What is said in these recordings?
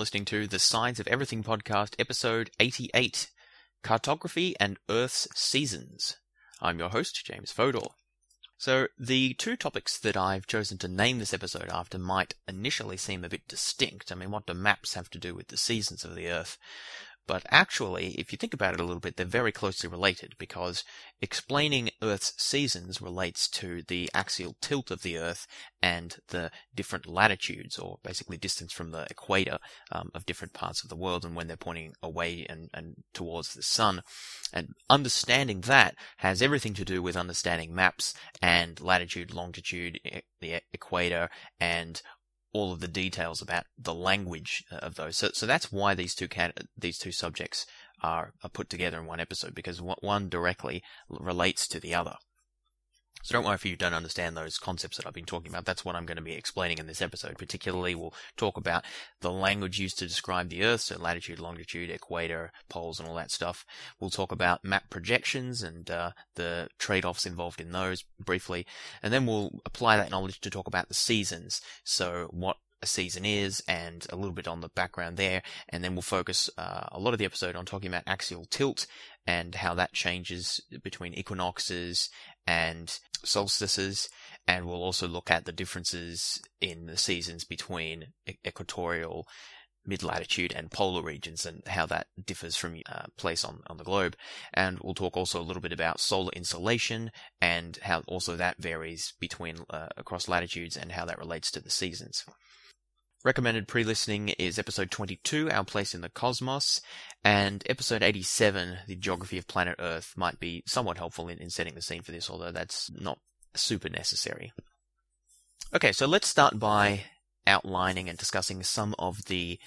Listening to the Science of Everything podcast, episode 88 Cartography and Earth's Seasons. I'm your host, James Fodor. So, the two topics that I've chosen to name this episode after might initially seem a bit distinct. I mean, what do maps have to do with the seasons of the Earth? But actually, if you think about it a little bit, they're very closely related because explaining Earth's seasons relates to the axial tilt of the Earth and the different latitudes, or basically distance from the equator um, of different parts of the world and when they're pointing away and, and towards the sun. And understanding that has everything to do with understanding maps and latitude, longitude, the equator, and all of the details about the language uh, of those. So, so that's why these two can, these two subjects are, are put together in one episode because one directly relates to the other. So don't worry if you don't understand those concepts that I've been talking about. That's what I'm going to be explaining in this episode. Particularly, we'll talk about the language used to describe the Earth, so latitude, longitude, equator, poles, and all that stuff. We'll talk about map projections and uh, the trade-offs involved in those briefly, and then we'll apply that knowledge to talk about the seasons. So what a season is and a little bit on the background there. And then we'll focus uh, a lot of the episode on talking about axial tilt and how that changes between equinoxes and solstices. And we'll also look at the differences in the seasons between equatorial, mid latitude, and polar regions and how that differs from uh, place on, on the globe. And we'll talk also a little bit about solar insolation and how also that varies between uh, across latitudes and how that relates to the seasons. Recommended pre listening is episode 22, Our Place in the Cosmos, and episode 87, The Geography of Planet Earth, might be somewhat helpful in, in setting the scene for this, although that's not super necessary. Okay, so let's start by outlining and discussing some of the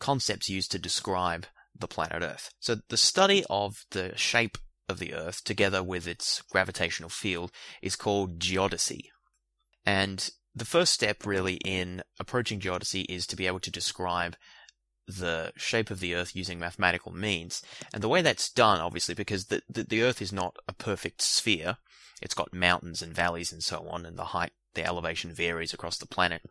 concepts used to describe the planet Earth. So the study of the shape of the Earth together with its gravitational field is called geodesy. And the first step really in approaching geodesy is to be able to describe the shape of the Earth using mathematical means. And the way that's done, obviously, because the, the, the, Earth is not a perfect sphere, it's got mountains and valleys and so on, and the height, the elevation varies across the planet,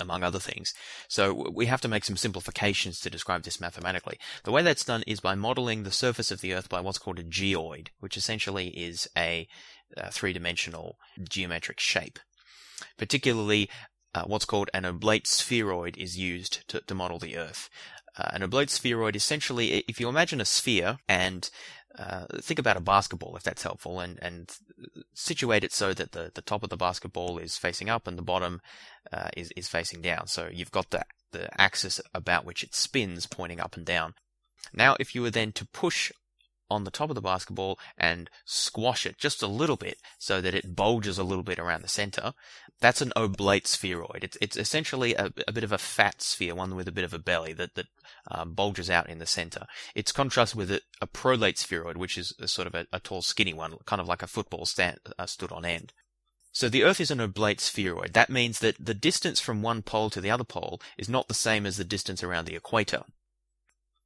among other things. So we have to make some simplifications to describe this mathematically. The way that's done is by modeling the surface of the Earth by what's called a geoid, which essentially is a, a three dimensional geometric shape. Particularly, uh, what's called an oblate spheroid is used to, to model the Earth. Uh, an oblate spheroid essentially, if you imagine a sphere and uh, think about a basketball, if that's helpful, and, and situate it so that the, the top of the basketball is facing up and the bottom uh, is, is facing down. So you've got the, the axis about which it spins pointing up and down. Now, if you were then to push on the top of the basketball and squash it just a little bit so that it bulges a little bit around the center. That's an oblate spheroid. It's, it's essentially a, a bit of a fat sphere, one with a bit of a belly that, that um, bulges out in the center. It's contrasted with a, a prolate spheroid, which is a sort of a, a, tall, skinny one, kind of like a football stand, uh, stood on end. So the Earth is an oblate spheroid. That means that the distance from one pole to the other pole is not the same as the distance around the equator.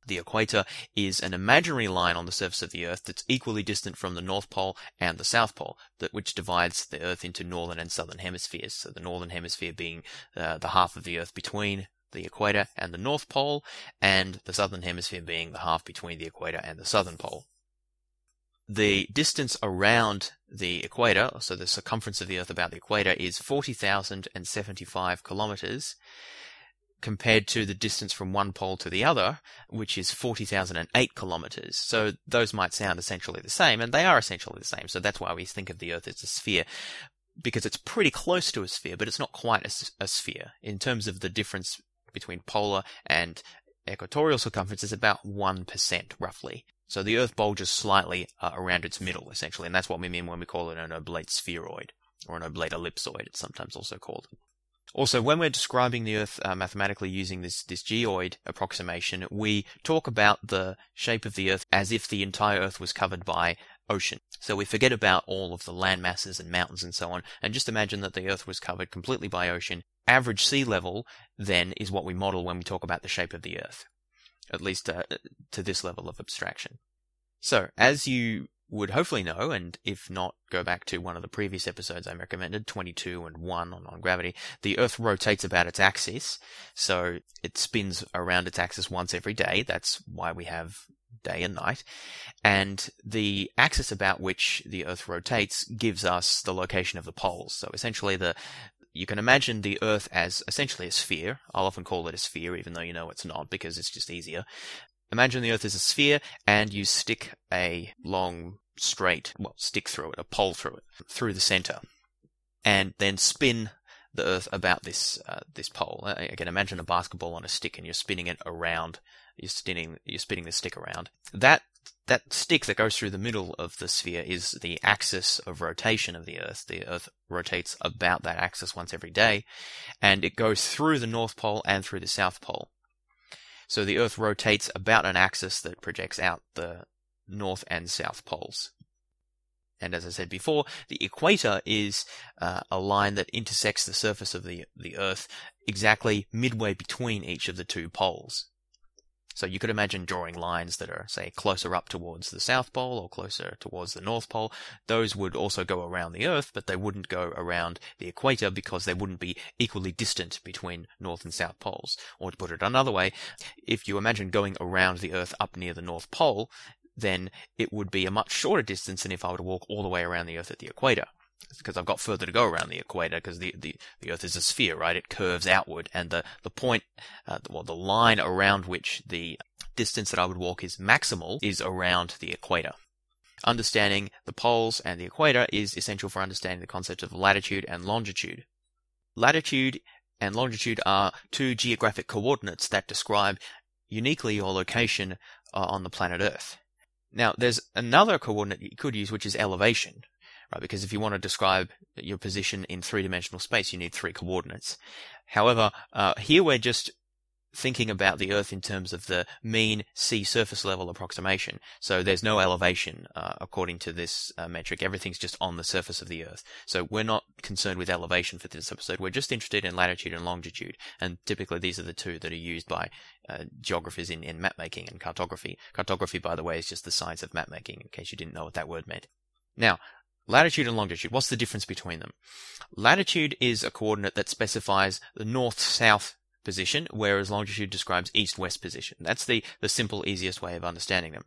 The equator is an imaginary line on the surface of the Earth that's equally distant from the North Pole and the South Pole, that which divides the Earth into northern and southern hemispheres. So the northern hemisphere being uh, the half of the Earth between the equator and the North Pole, and the southern hemisphere being the half between the equator and the southern pole. The distance around the equator, so the circumference of the Earth about the equator, is 40,075 kilometers, compared to the distance from one pole to the other, which is 40,008 kilometers. So those might sound essentially the same, and they are essentially the same. So that's why we think of the Earth as a sphere, because it's pretty close to a sphere, but it's not quite a, a sphere. In terms of the difference between polar and equatorial circumference is about 1% roughly. So the Earth bulges slightly uh, around its middle, essentially, and that's what we mean when we call it an oblate spheroid, or an oblate ellipsoid, it's sometimes also called. Also, when we're describing the Earth uh, mathematically using this, this geoid approximation, we talk about the shape of the Earth as if the entire Earth was covered by ocean. So we forget about all of the land masses and mountains and so on, and just imagine that the Earth was covered completely by ocean. Average sea level, then, is what we model when we talk about the shape of the Earth, at least uh, to this level of abstraction. So, as you would hopefully know, and if not, go back to one of the previous episodes I recommended, 22 and 1 on, gravity. The Earth rotates about its axis, so it spins around its axis once every day. That's why we have day and night. And the axis about which the Earth rotates gives us the location of the poles. So essentially the you can imagine the Earth as essentially a sphere. I'll often call it a sphere, even though you know it's not, because it's just easier. Imagine the Earth is a sphere, and you stick a long, straight, well, stick through it, a pole through it, through the center, and then spin the Earth about this uh, this pole. Again, imagine a basketball on a stick, and you're spinning it around. You're spinning you're spinning the stick around. That that stick that goes through the middle of the sphere is the axis of rotation of the Earth. The Earth rotates about that axis once every day, and it goes through the North Pole and through the South Pole. So the Earth rotates about an axis that projects out the north and south poles. And as I said before, the equator is uh, a line that intersects the surface of the, the Earth exactly midway between each of the two poles. So you could imagine drawing lines that are, say, closer up towards the South Pole or closer towards the North Pole. Those would also go around the Earth, but they wouldn't go around the equator because they wouldn't be equally distant between North and South Poles. Or to put it another way, if you imagine going around the Earth up near the North Pole, then it would be a much shorter distance than if I were to walk all the way around the Earth at the equator because I've got further to go around the equator because the, the, the Earth is a sphere, right? It curves outward, and the the point, uh, well, the line around which the distance that I would walk is maximal is around the equator. Understanding the poles and the equator is essential for understanding the concept of latitude and longitude. Latitude and longitude are two geographic coordinates that describe uniquely your location uh, on the planet Earth. Now, there's another coordinate you could use, which is elevation, right? Because if you want to describe your position in three-dimensional space, you need three coordinates. However, uh, here we're just thinking about the Earth in terms of the mean sea surface level approximation. So there's no elevation uh, according to this uh, metric. Everything's just on the surface of the Earth. So we're not concerned with elevation for this episode. We're just interested in latitude and longitude. And typically these are the two that are used by uh, geographers in, in map making and cartography. Cartography, by the way, is just the science of map making, in case you didn't know what that word meant. Now, Latitude and longitude, what's the difference between them? Latitude is a coordinate that specifies the north-south position, whereas longitude describes east-west position. That's the, the simple, easiest way of understanding them.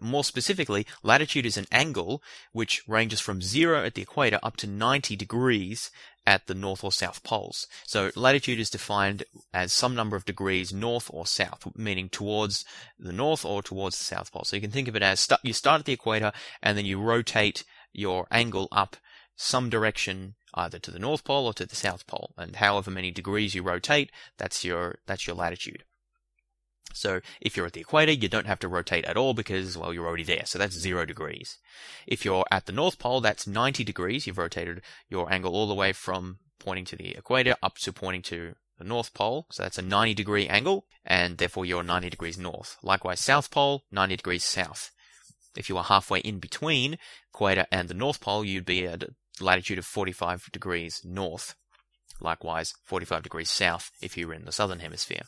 More specifically, latitude is an angle which ranges from zero at the equator up to 90 degrees at the north or south poles. So latitude is defined as some number of degrees north or south, meaning towards the north or towards the south pole. So you can think of it as st- you start at the equator and then you rotate your angle up some direction either to the north pole or to the south pole and however many degrees you rotate that's your that's your latitude. So if you're at the equator you don't have to rotate at all because well you're already there so that's 0 degrees. If you're at the north pole that's 90 degrees you've rotated your angle all the way from pointing to the equator up to pointing to the north pole so that's a 90 degree angle and therefore you're 90 degrees north. Likewise south pole 90 degrees south if you were halfway in between equator and the North Pole, you'd be at latitude of 45 degrees north. Likewise, 45 degrees south if you were in the southern hemisphere.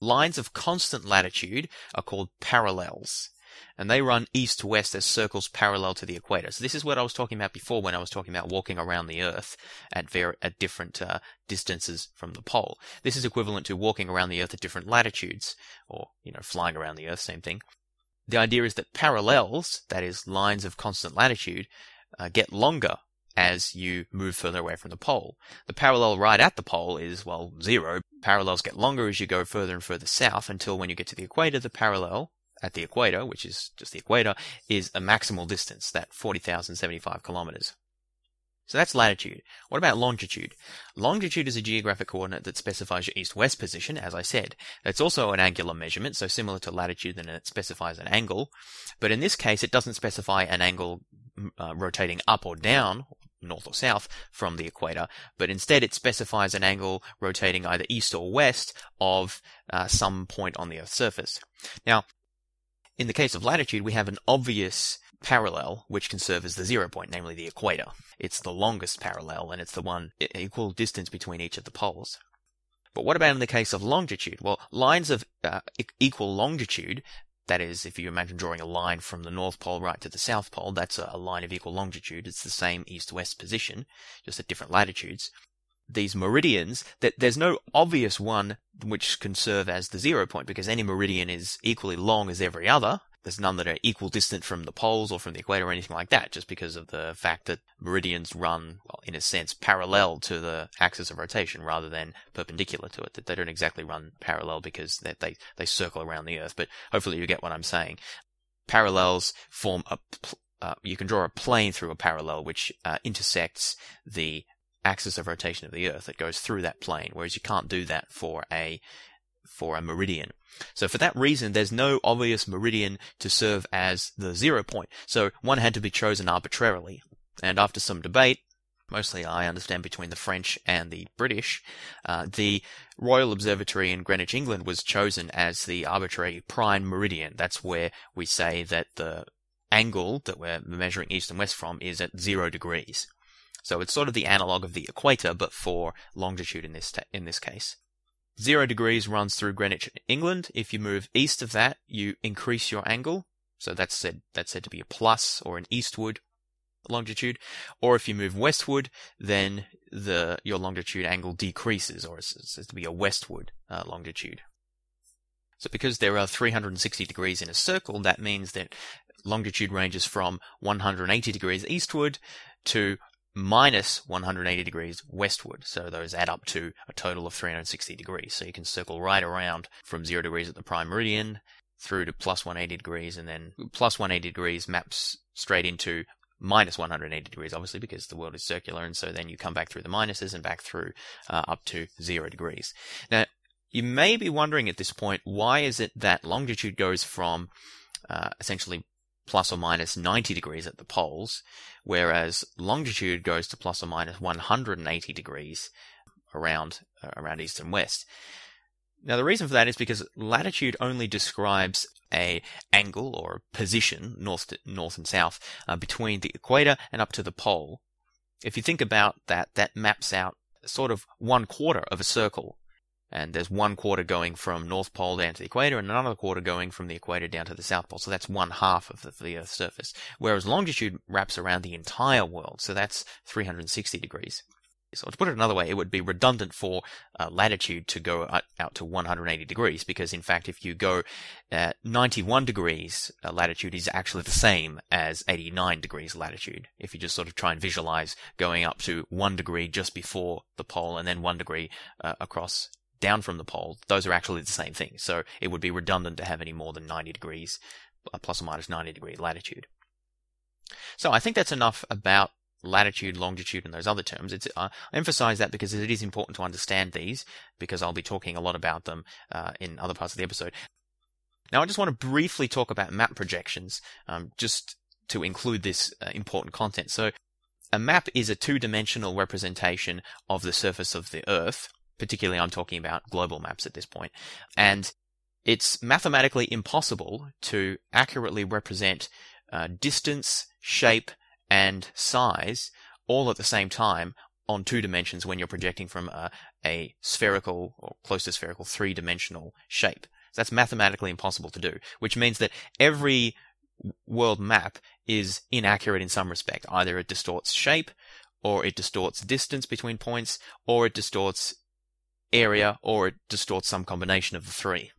Lines of constant latitude are called parallels, and they run east to west as circles parallel to the equator. So this is what I was talking about before when I was talking about walking around the Earth at ver- at different uh, distances from the pole. This is equivalent to walking around the Earth at different latitudes, or you know, flying around the Earth, same thing. The idea is that parallels, that is, lines of constant latitude, uh, get longer as you move further away from the pole. The parallel right at the pole is, well, zero. Parallels get longer as you go further and further south until when you get to the equator, the parallel at the equator, which is just the equator, is a maximal distance, that 40,075 kilometers. So that's latitude. What about longitude? Longitude is a geographic coordinate that specifies your east-west position, as I said. It's also an angular measurement, so similar to latitude, then it specifies an angle. But in this case, it doesn't specify an angle uh, rotating up or down, north or south, from the equator, but instead it specifies an angle rotating either east or west of uh, some point on the Earth's surface. Now, in the case of latitude, we have an obvious parallel which can serve as the zero point, namely the equator. It's the longest parallel and it's the one equal distance between each of the poles. But what about in the case of longitude? Well, lines of uh, equal longitude That is, if you imagine drawing a line from the North Pole right to the South Pole, that's a line of equal longitude. It's the same east-west position, just at different latitudes. These meridians, that there's no obvious one which can serve as the zero point because any meridian is equally long as every other. There's none that are equal distant from the poles or from the equator or anything like that, just because of the fact that meridians run, well, in a sense, parallel to the axis of rotation rather than perpendicular to it. That they don't exactly run parallel because they, they, they circle around the Earth, but hopefully you get what I'm saying. Parallels form a, uh, you can draw a plane through a parallel which uh, intersects the axis of rotation of the Earth that goes through that plane, whereas you can't do that for a for a meridian. So for that reason, there's no obvious meridian to serve as the zero point. So one had to be chosen arbitrarily. And after some debate, mostly I understand between the French and the British, uh, the Royal Observatory in Greenwich, England was chosen as the arbitrary prime meridian. That's where we say that the angle that we're measuring east and west from is at zero degrees. So it's sort of the analog of the equator, but for longitude in this in this case. Zero degrees runs through Greenwich, England. If you move east of that, you increase your angle. So that's said, that's said to be a plus or an eastward longitude. Or if you move westward, then the, your longitude angle decreases or it's, said to be a westward uh, longitude. So because there are 360 degrees in a circle, that means that longitude ranges from 180 degrees eastward to minus 180 degrees westward. So those add up to a total of 360 degrees. So you can circle right around from 0 degrees at the prime meridian through to plus 180 degrees and then plus 180 degrees maps straight into minus 180 degrees, obviously, because the world is circular. And so then you come back through the minuses and back through uh, up to 0 degrees. Now, you may be wondering at this point, why is it that longitude goes from uh, essentially plus or minus 90 degrees at the poles, whereas longitude goes to plus or minus 180 degrees around uh, around east and west. Now the reason for that is because latitude only describes a angle or a position north to, north and south uh, between the equator and up to the pole. If you think about that, that maps out sort of one quarter of a circle and there's one quarter going from North Pole down to the equator and another quarter going from the equator down to the South Pole. So that's one half of the, the Earth's surface. Whereas longitude wraps around the entire world. So that's 360 degrees. So to put it another way, it would be redundant for uh, latitude to go out to 180 degrees because, in fact, if you go uh, 91 degrees uh, latitude is actually the same as 89 degrees latitude. If you just sort of try and visualize going up to one degree just before the pole and then one degree uh, across down from the pole, those are actually the same thing. So it would be redundant to have any more than 90 degrees, uh, plus or minus 90 degree latitude. So I think that's enough about latitude, longitude, and those other terms. It's, uh, I emphasize that because it is important to understand these, because I'll be talking a lot about them uh, in other parts of the episode. Now, I just want to briefly talk about map projections, um, just to include this uh, important content. So, a map is a two-dimensional representation of the surface of the Earth, Particularly, I'm talking about global maps at this point. And it's mathematically impossible to accurately represent uh, distance, shape, and size all at the same time on two dimensions when you're projecting from a, a spherical or close to spherical three dimensional shape. That's mathematically impossible to do, which means that every world map is inaccurate in some respect. Either it distorts shape, or it distorts distance between points, or it distorts area, or it distorts some combination of the three.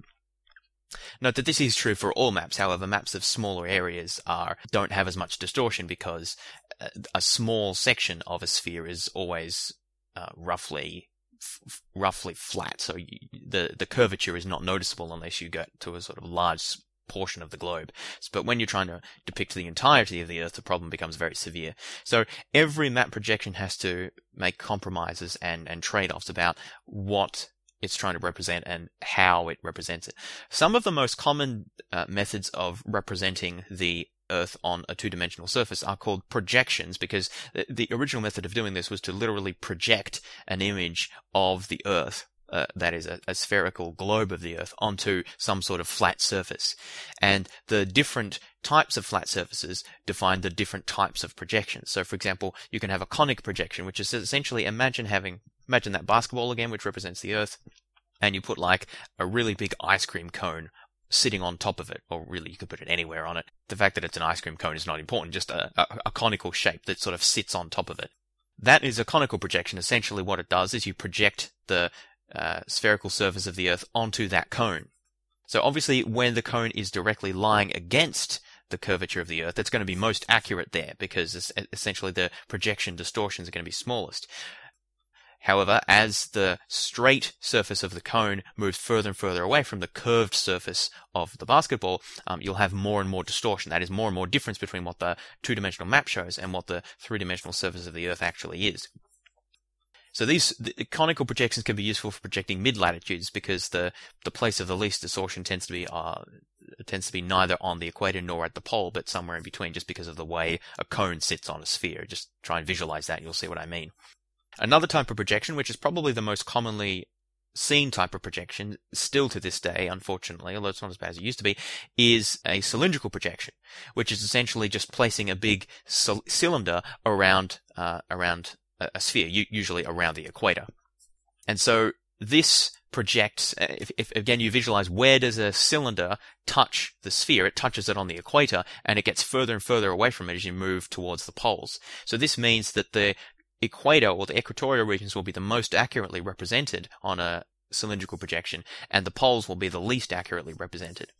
Note that this is true for all maps. However, maps of smaller areas are don't have as much distortion because uh, a small section of a sphere is always uh, roughly f- roughly flat. So you, the the curvature is not noticeable unless you get to a sort of large portion of the globe. But when you're trying to depict the entirety of the Earth, the problem becomes very severe. So every map projection has to make compromises and, and trade-offs about what it's trying to represent and how it represents it. Some of the most common uh, methods of representing the Earth on a two-dimensional surface are called projections because the original method of doing this was to literally project an image of the Earth uh, that is a, a, spherical globe of the Earth onto some sort of flat surface. And the different types of flat surfaces define the different types of projections. So, for example, you can have a conic projection, which is essentially imagine having, imagine that basketball again, which represents the Earth, and you put like a really big ice cream cone sitting on top of it, or really you could put it anywhere on it. The fact that it's an ice cream cone is not important, just a, a, a conical shape that sort of sits on top of it. That is a conical projection. Essentially, what it does is you project the uh, spherical surface of the Earth onto that cone. So obviously, when the cone is directly lying against the curvature of the Earth, that's going to be most accurate there because essentially the projection distortions are going to be smallest. However, as the straight surface of the cone moves further and further away from the curved surface of the basketball, um, you'll have more and more distortion. That is more and more difference between what the two-dimensional map shows and what the three-dimensional surface of the Earth actually is. So these the conical projections can be useful for projecting mid-latitudes because the the place of the least distortion tends to be uh, tends to be neither on the equator nor at the pole, but somewhere in between, just because of the way a cone sits on a sphere. Just try and visualize that, and you'll see what I mean. Another type of projection, which is probably the most commonly seen type of projection, still to this day, unfortunately, although it's not as bad as it used to be, is a cylindrical projection, which is essentially just placing a big cylinder around uh, around a, sphere, usually around the equator. And so this projects, uh, if, if, again you visualize where does a cylinder touch the sphere, it touches it on the equator and it gets further and further away from it as you move towards the poles. So this means that the equator or the equatorial regions will be the most accurately represented on a cylindrical projection, and the poles will be the least accurately represented.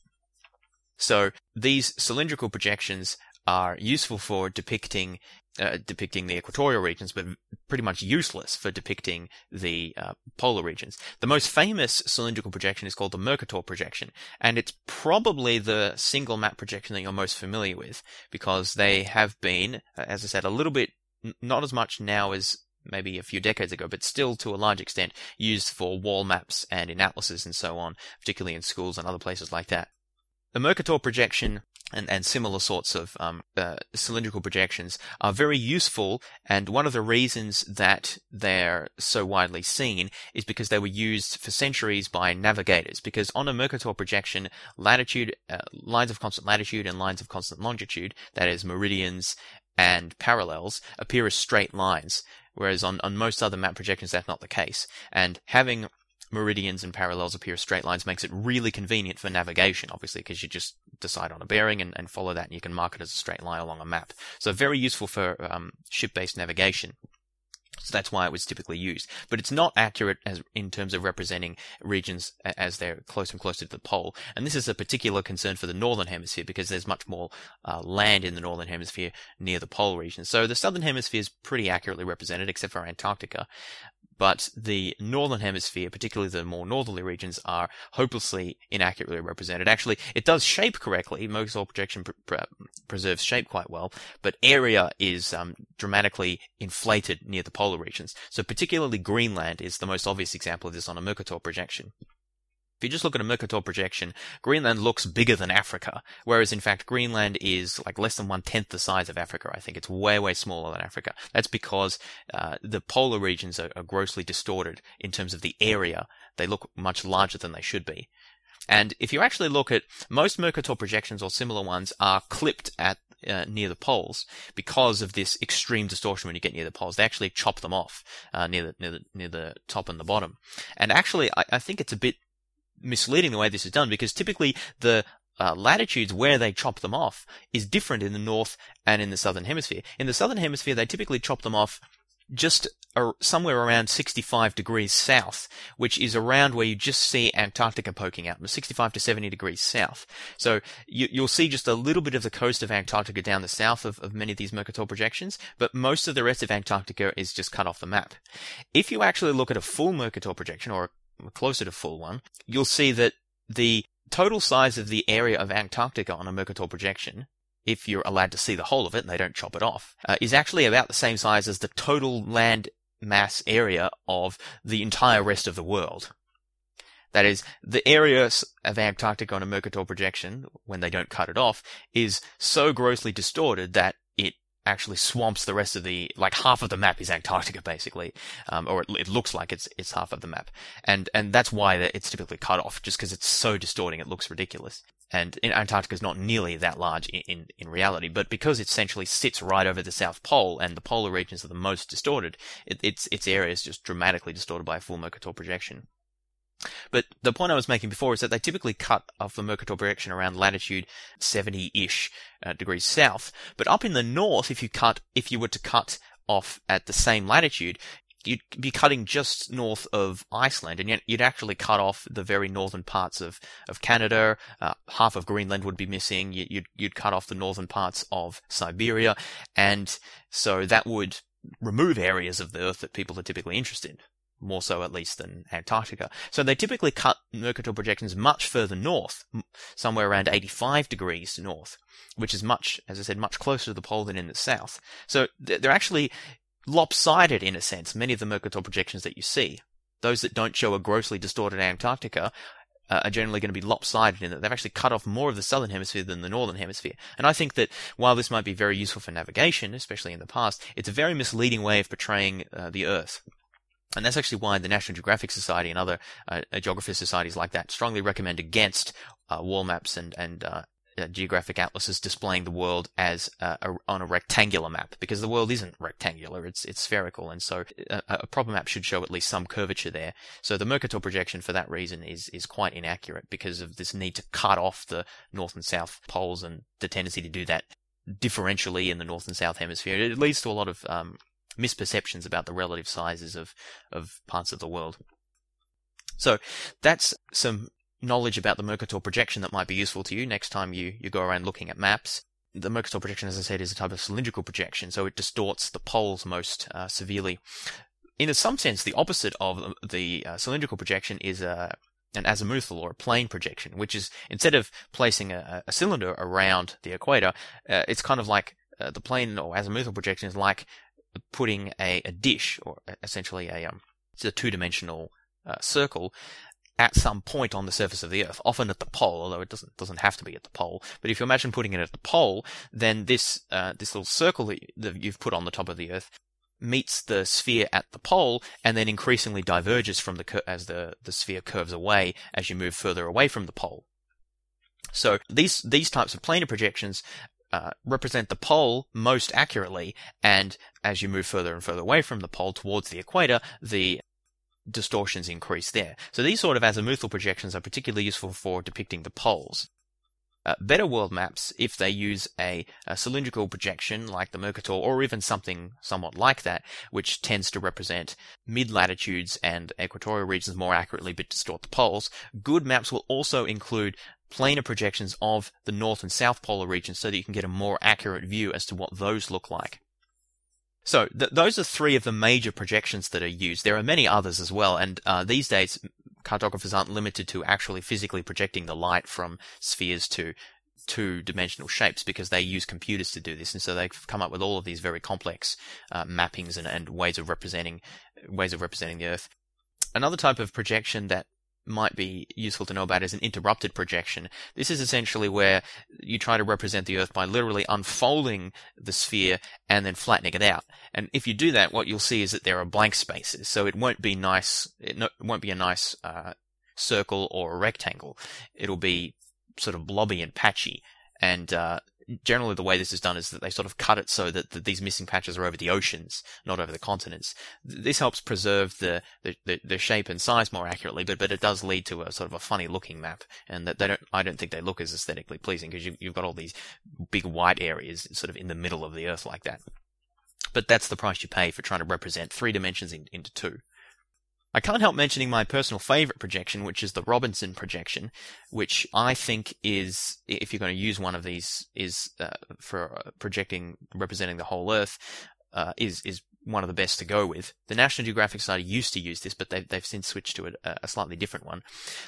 So these cylindrical projections are useful for depicting uh, depicting the equatorial regions, but pretty much useless for depicting the uh, polar regions. The most famous cylindrical projection is called the Mercator projection, and it's probably the single map projection that you're most familiar with because they have been, uh, as I said, a little bit not as much now as maybe a few decades ago, but still to a large extent used for wall maps and in atlases and so on, particularly in schools and other places like that. The Mercator projection and, and similar sorts of um, uh, cylindrical projections are very useful, and one of the reasons that they're so widely seen is because they were used for centuries by navigators. Because on a Mercator projection, latitude, uh, lines of constant latitude and lines of constant longitude, that is meridians and parallels appear as straight lines, whereas on, on most other map projections that's not the case. And having meridians and parallels appear as straight lines makes it really convenient for navigation, obviously, because you just decide on a bearing and, and follow that and you can mark it as a straight line along a map. So very useful for um, ship-based navigation. So that's why it was typically used. But it's not accurate as in terms of representing regions as they're closer and closer to the pole. And this is a particular concern for the northern hemisphere because there's much more uh, land in the northern hemisphere near the pole region. So the southern hemisphere is pretty accurately represented except for Antarctica but the northern hemisphere, particularly the more northerly regions, are hopelessly inaccurately represented. Actually, it does shape correctly. Mercator projection pr- pr- preserves shape quite well, but area is um, dramatically inflated near the polar regions. So particularly Greenland is the most obvious example of this on a Mercator projection. If you just look at a Mercator projection, Greenland looks bigger than Africa, whereas in fact Greenland is like less than one tenth the size of Africa. I think it's way, way smaller than Africa. That's because uh, the polar regions are, are grossly distorted in terms of the area. They look much larger than they should be. And if you actually look at most Mercator projections or similar ones are clipped at uh, near the poles because of this extreme distortion when you get near the poles. They actually chop them off uh, near the near the near the top and the bottom. And actually, I, I think it's a bit misleading the way this is done because typically the uh, latitudes where they chop them off is different in the north and in the southern hemisphere. In the southern hemisphere, they typically chop them off just somewhere around 65 degrees south, which is around where you just see Antarctica poking out, 65 to 70 degrees south. So you, will see just a little bit of the coast of Antarctica down the south of, of many of these Mercator projections, but most of the rest of Antarctica is just cut off the map. If you actually look at a full Mercator projection or closer to full one, you'll see that the total size of the area of Antarctica on a Mercator projection, if you're allowed to see the whole of it and they don't chop it off, uh, is actually about the same size as the total land mass area of the entire rest of the world. That is, the area of Antarctica on a Mercator projection, when they don't cut it off, is so grossly distorted that actually swamps the rest of the like half of the map is Antarctica basically, um, or it, it, looks like it's it's half of the map, and and that's why it's typically cut off just because it's so distorting it looks ridiculous. And Antarctica is not nearly that large in, in, in reality, but because it essentially sits right over the South Pole and the polar regions are the most distorted, it, its its area is just dramatically distorted by a full Mercator projection. But the point I was making before is that they typically cut off the Mercator projection around latitude 70-ish uh, degrees south. But up in the north, if you cut, if you were to cut off at the same latitude, you'd be cutting just north of Iceland, and yet you'd actually cut off the very northern parts of, of Canada. Uh, half of Greenland would be missing. You, you'd, you'd cut off the northern parts of Siberia, and so that would remove areas of the Earth that people are typically interested in. More so, at least, than Antarctica. So they typically cut Mercator projections much further north, somewhere around 85 degrees north, which is much, as I said, much closer to the pole than in the south. So they're actually lopsided in a sense, many of the Mercator projections that you see. Those that don't show a grossly distorted Antarctica uh, are generally going to be lopsided in that they've actually cut off more of the southern hemisphere than the northern hemisphere. And I think that while this might be very useful for navigation, especially in the past, it's a very misleading way of portraying uh, the Earth. And that's actually why the National Geographic Society and other uh, geography societies like that strongly recommend against uh, wall maps and, and uh, uh, geographic atlases displaying the world as uh, a, on a rectangular map because the world isn't rectangular; it's it's spherical, and so a, a, proper map should show at least some curvature there. So the Mercator projection, for that reason, is is quite inaccurate because of this need to cut off the north and south poles and the tendency to do that differentially in the north and south hemisphere. It leads to a lot of um, misperceptions about the relative sizes of of parts of the world. So that's some knowledge about the Mercator projection that might be useful to you next time you, you go around looking at maps. The Mercator projection, as I said, is a type of cylindrical projection, so it distorts the poles most uh, severely. In some sense, the opposite of the uh, cylindrical projection is uh, an azimuthal or a plane projection, which is instead of placing a, a cylinder around the equator, uh, it's kind of like uh, the plane or azimuthal projection is like putting a, a dish or essentially a um, a two-dimensional uh, circle at some point on the surface of the Earth, often at the pole, although it doesn't doesn't have to be at the pole. But if you imagine putting it at the pole, then this uh, this little circle that you've put on the top of the Earth meets the sphere at the pole, and then increasingly diverges from the as the the sphere curves away as you move further away from the pole. So these these types of planar projections uh, represent the pole most accurately, and as you move further and further away from the pole towards the equator, the distortions increase there. So these sort of azimuthal projections are particularly useful for depicting the poles. Uh, better world maps, if they use a, a, cylindrical projection like the Mercator, or even something somewhat like that, which tends to represent mid latitudes and equatorial regions more accurately but distort the poles, good maps will also include planar projections of the north and south polar regions so that you can get a more accurate view as to what those look like. So th- those are three of the major projections that are used. There are many others as well, and uh, these days cartographers aren't limited to actually physically projecting the light from spheres to two-dimensional shapes because they use computers to do this, and so they've come up with all of these very complex uh, mappings and, and ways of representing ways of representing the Earth. Another type of projection that might be useful to know about is an interrupted projection. This is essentially where you try to represent the Earth by literally unfolding the sphere and then flattening it out. And if you do that, what you'll see is that there are blank spaces. So it won't be nice. It won't be a nice uh, circle or a rectangle. It'll be sort of blobby and patchy. And uh, generally the way this is done is that they sort of cut it so that the, these missing patches are over the oceans, not over the continents. This helps preserve the, the, the, the, shape and size more accurately, but, but it does lead to a sort of a funny looking map, and that they don't, I don't think they look as aesthetically pleasing because you, you've got all these big white areas sort of in the middle of the Earth like that. But that's the price you pay for trying to represent three dimensions in, into two. I can't help mentioning my personal favorite projection, which is the Robinson projection, which I think is, if you're going to use one of these, is uh, for uh, projecting, representing the whole Earth, uh, is is one of the best to go with. The National Geographic Society used to use this, but they've they've since switched to a, a slightly different one.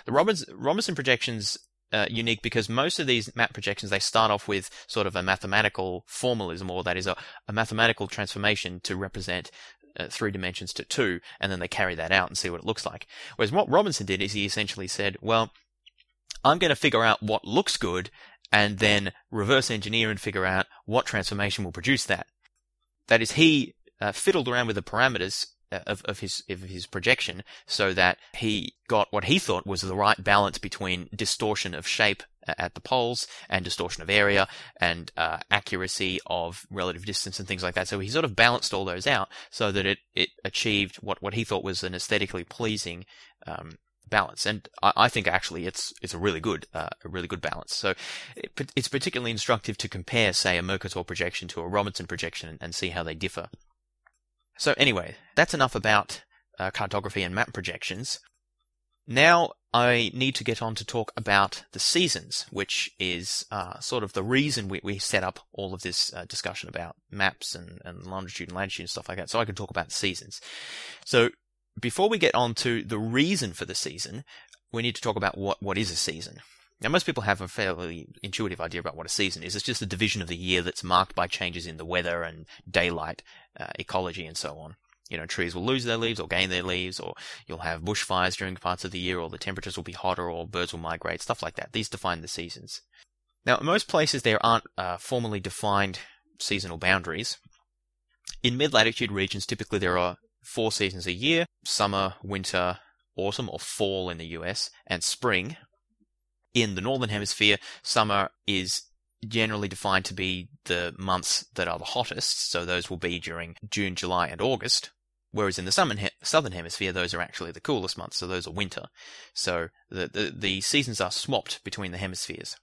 The Robinson, Robinson projections uh, unique because most of these map projections they start off with sort of a mathematical formalism, or that is a, a mathematical transformation to represent uh, three dimensions to two, and then they carry that out and see what it looks like. Whereas what Robinson did is he essentially said, well, I'm going to figure out what looks good and then reverse engineer and figure out what transformation will produce that. That is, he uh, fiddled around with the parameters of, of his of his projection so that he got what he thought was the right balance between distortion of shape at the poles and distortion of area and uh, accuracy of relative distance and things like that. So he sort of balanced all those out so that it, it achieved what, what he thought was an aesthetically pleasing um, balance. And I, I, think actually it's it's a really good uh, a really good balance. So it, it's particularly instructive to compare, say, a Mercator projection to a Robinson projection and, and see how they differ. So anyway, that's enough about uh, cartography and map projections. Now I need to get on to talk about the seasons, which is uh, sort of the reason we, we set up all of this uh, discussion about maps and, and longitude and latitude and stuff like that, so I can talk about seasons. So before we get on to the reason for the season, we need to talk about what, what is a season. Now, most people have a fairly intuitive idea about what a season is. It's just a division of the year that's marked by changes in the weather and daylight, uh, ecology, and so on you know, trees will lose their leaves or gain their leaves, or you'll have bushfires during parts of the year, or the temperatures will be hotter, or birds will migrate, stuff like that. These define the seasons. Now, in most places, there aren't uh, formally defined seasonal boundaries. In mid latitude regions, typically there are four seasons a year summer, winter, autumn, or fall in the US, and spring. In the northern hemisphere, summer is generally defined to be the months that are the hottest, so those will be during June, July, and August. Whereas in the southern hemisphere, those are actually the coolest months, so those are winter. So the, the, the seasons are swapped between the hemispheres.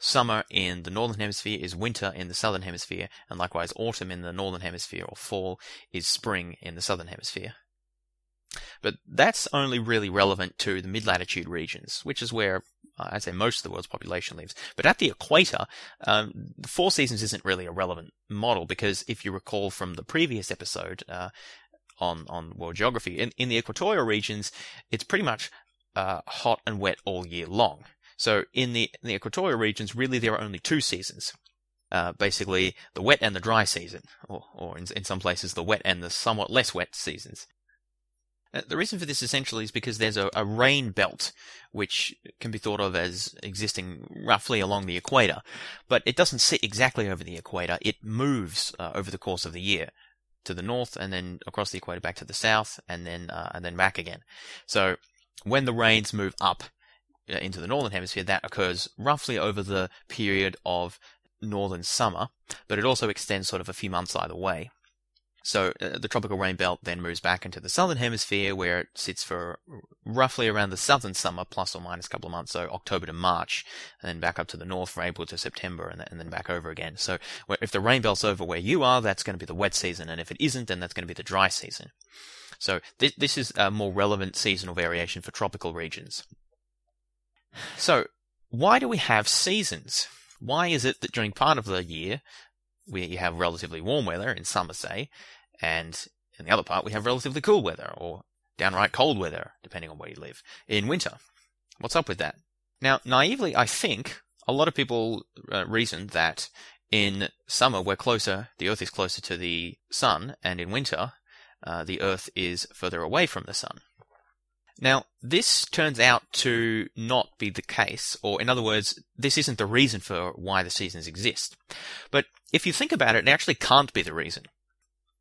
Summer in the northern hemisphere is winter in the southern hemisphere, and likewise autumn in the northern hemisphere or fall is spring in the southern hemisphere. But that's only really relevant to the mid latitude regions, which is where uh, I'd say most of the world's population lives. But at the equator, um, the four seasons isn't really a relevant model because if you recall from the previous episode, uh, on on world geography. In in the equatorial regions, it's pretty much uh, hot and wet all year long. So in the in the equatorial regions, really there are only two seasons. Uh, basically, the wet and the dry season, or, or in, in some places, the wet and the somewhat less wet seasons. Uh, the reason for this essentially is because there's a, a, rain belt which can be thought of as existing roughly along the equator, but it doesn't sit exactly over the equator. It moves uh, over the course of the year to the north and then across the equator back to the south and then uh, and then back again. So when the rains move up uh, into the northern hemisphere, that occurs roughly over the period of northern summer, but it also extends sort of a few months either way. So uh, the tropical rain belt then moves back into the southern hemisphere where it sits for roughly around the southern summer, plus or minus a couple of months, so October to March, and then back up to the north for April to September, and, and then back over again. So if the rain belt's over where you are, that's going to be the wet season, and if it isn't, then that's going to be the dry season. So th- this is a more relevant seasonal variation for tropical regions. So why do we have seasons? Why is it that during part of the year we have relatively warm weather in summer, say, and in the other part we have relatively cool weather or downright cold weather, depending on where you live, in winter. What's up with that? Now, naively, I think a lot of people uh, reason that in summer we're closer, the Earth is closer to the sun, and in winter uh, the Earth is further away from the sun. Now, this turns out to not be the case, or in other words, this isn't the reason for why the seasons exist. But if you think about it, it actually can't be the reason.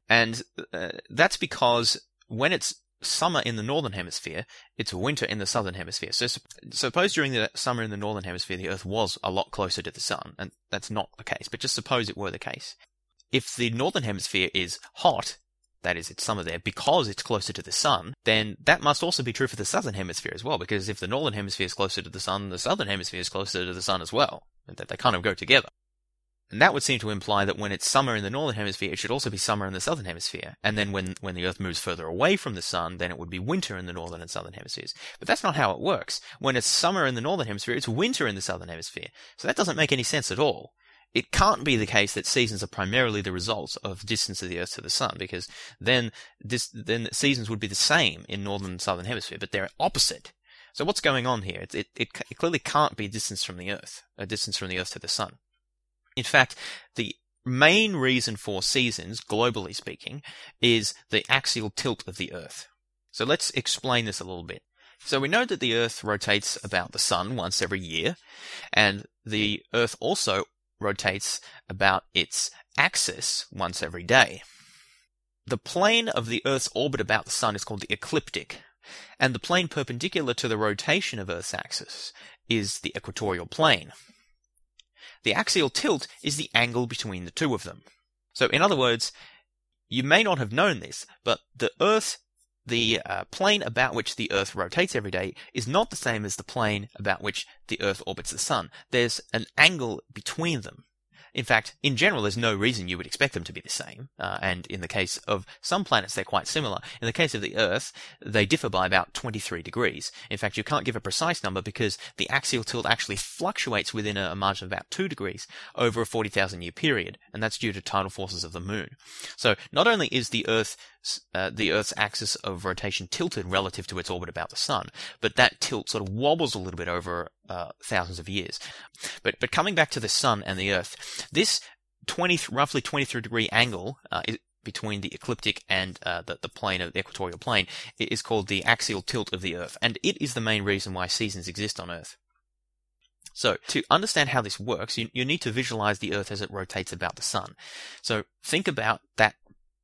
And uh, that's because when it's summer in the northern hemisphere, it's winter in the southern hemisphere. So suppose during the summer in the northern hemisphere, the Earth was a lot closer to the sun, and that's not the case, but just suppose it were the case. If the northern hemisphere is hot, that is, it's summer there, because it's closer to the sun, then that must also be true for the southern hemisphere as well, because if the northern hemisphere is closer to the sun, the southern hemisphere is closer to the sun as well. That they kind of go together. And that would seem to imply that when it's summer in the northern hemisphere, it should also be summer in the southern hemisphere. And then when, when the Earth moves further away from the sun, then it would be winter in the northern and southern hemispheres. But that's not how it works. When it's summer in the northern hemisphere, it's winter in the southern hemisphere. So that doesn't make any sense at all. It can't be the case that seasons are primarily the result of distance of the Earth to the sun, because then this, then seasons would be the same in northern and southern hemisphere, but they're opposite. So what's going on here? It, it, it, it clearly can't be distance from the Earth, a distance from the Earth to the sun. In fact, the main reason for seasons, globally speaking, is the axial tilt of the Earth. So let's explain this a little bit. So we know that the Earth rotates about the Sun once every year, and the Earth also rotates about its axis once every day. The plane of the Earth's orbit about the Sun is called the ecliptic, and the plane perpendicular to the rotation of Earth's axis is the equatorial plane. The axial tilt is the angle between the two of them. So in other words, you may not have known this, but the Earth the uh, plane about which the Earth rotates every day is not the same as the plane about which the Earth orbits the Sun. There's an angle between them. In fact, in general, there's no reason you would expect them to be the same. Uh, and in the case of some planets, they're quite similar. In the case of the Earth, they differ by about 23 degrees. In fact, you can't give a precise number because the axial tilt actually fluctuates within a, margin of about 2 degrees over a 40,000 year period. And that's due to tidal forces of the moon. So not only is the Earth uh, the Earth's axis of rotation tilted relative to its orbit about the Sun, but that tilt sort of wobbles a little bit over uh, thousands of years. But but coming back to the Sun and the Earth, this 20 roughly 23 degree angle uh, is, between the ecliptic and uh, the, the plane of the equatorial plane is called the axial tilt of the Earth, and it is the main reason why seasons exist on Earth. So, to understand how this works, you, you need to visualize the Earth as it rotates about the Sun. So, think about that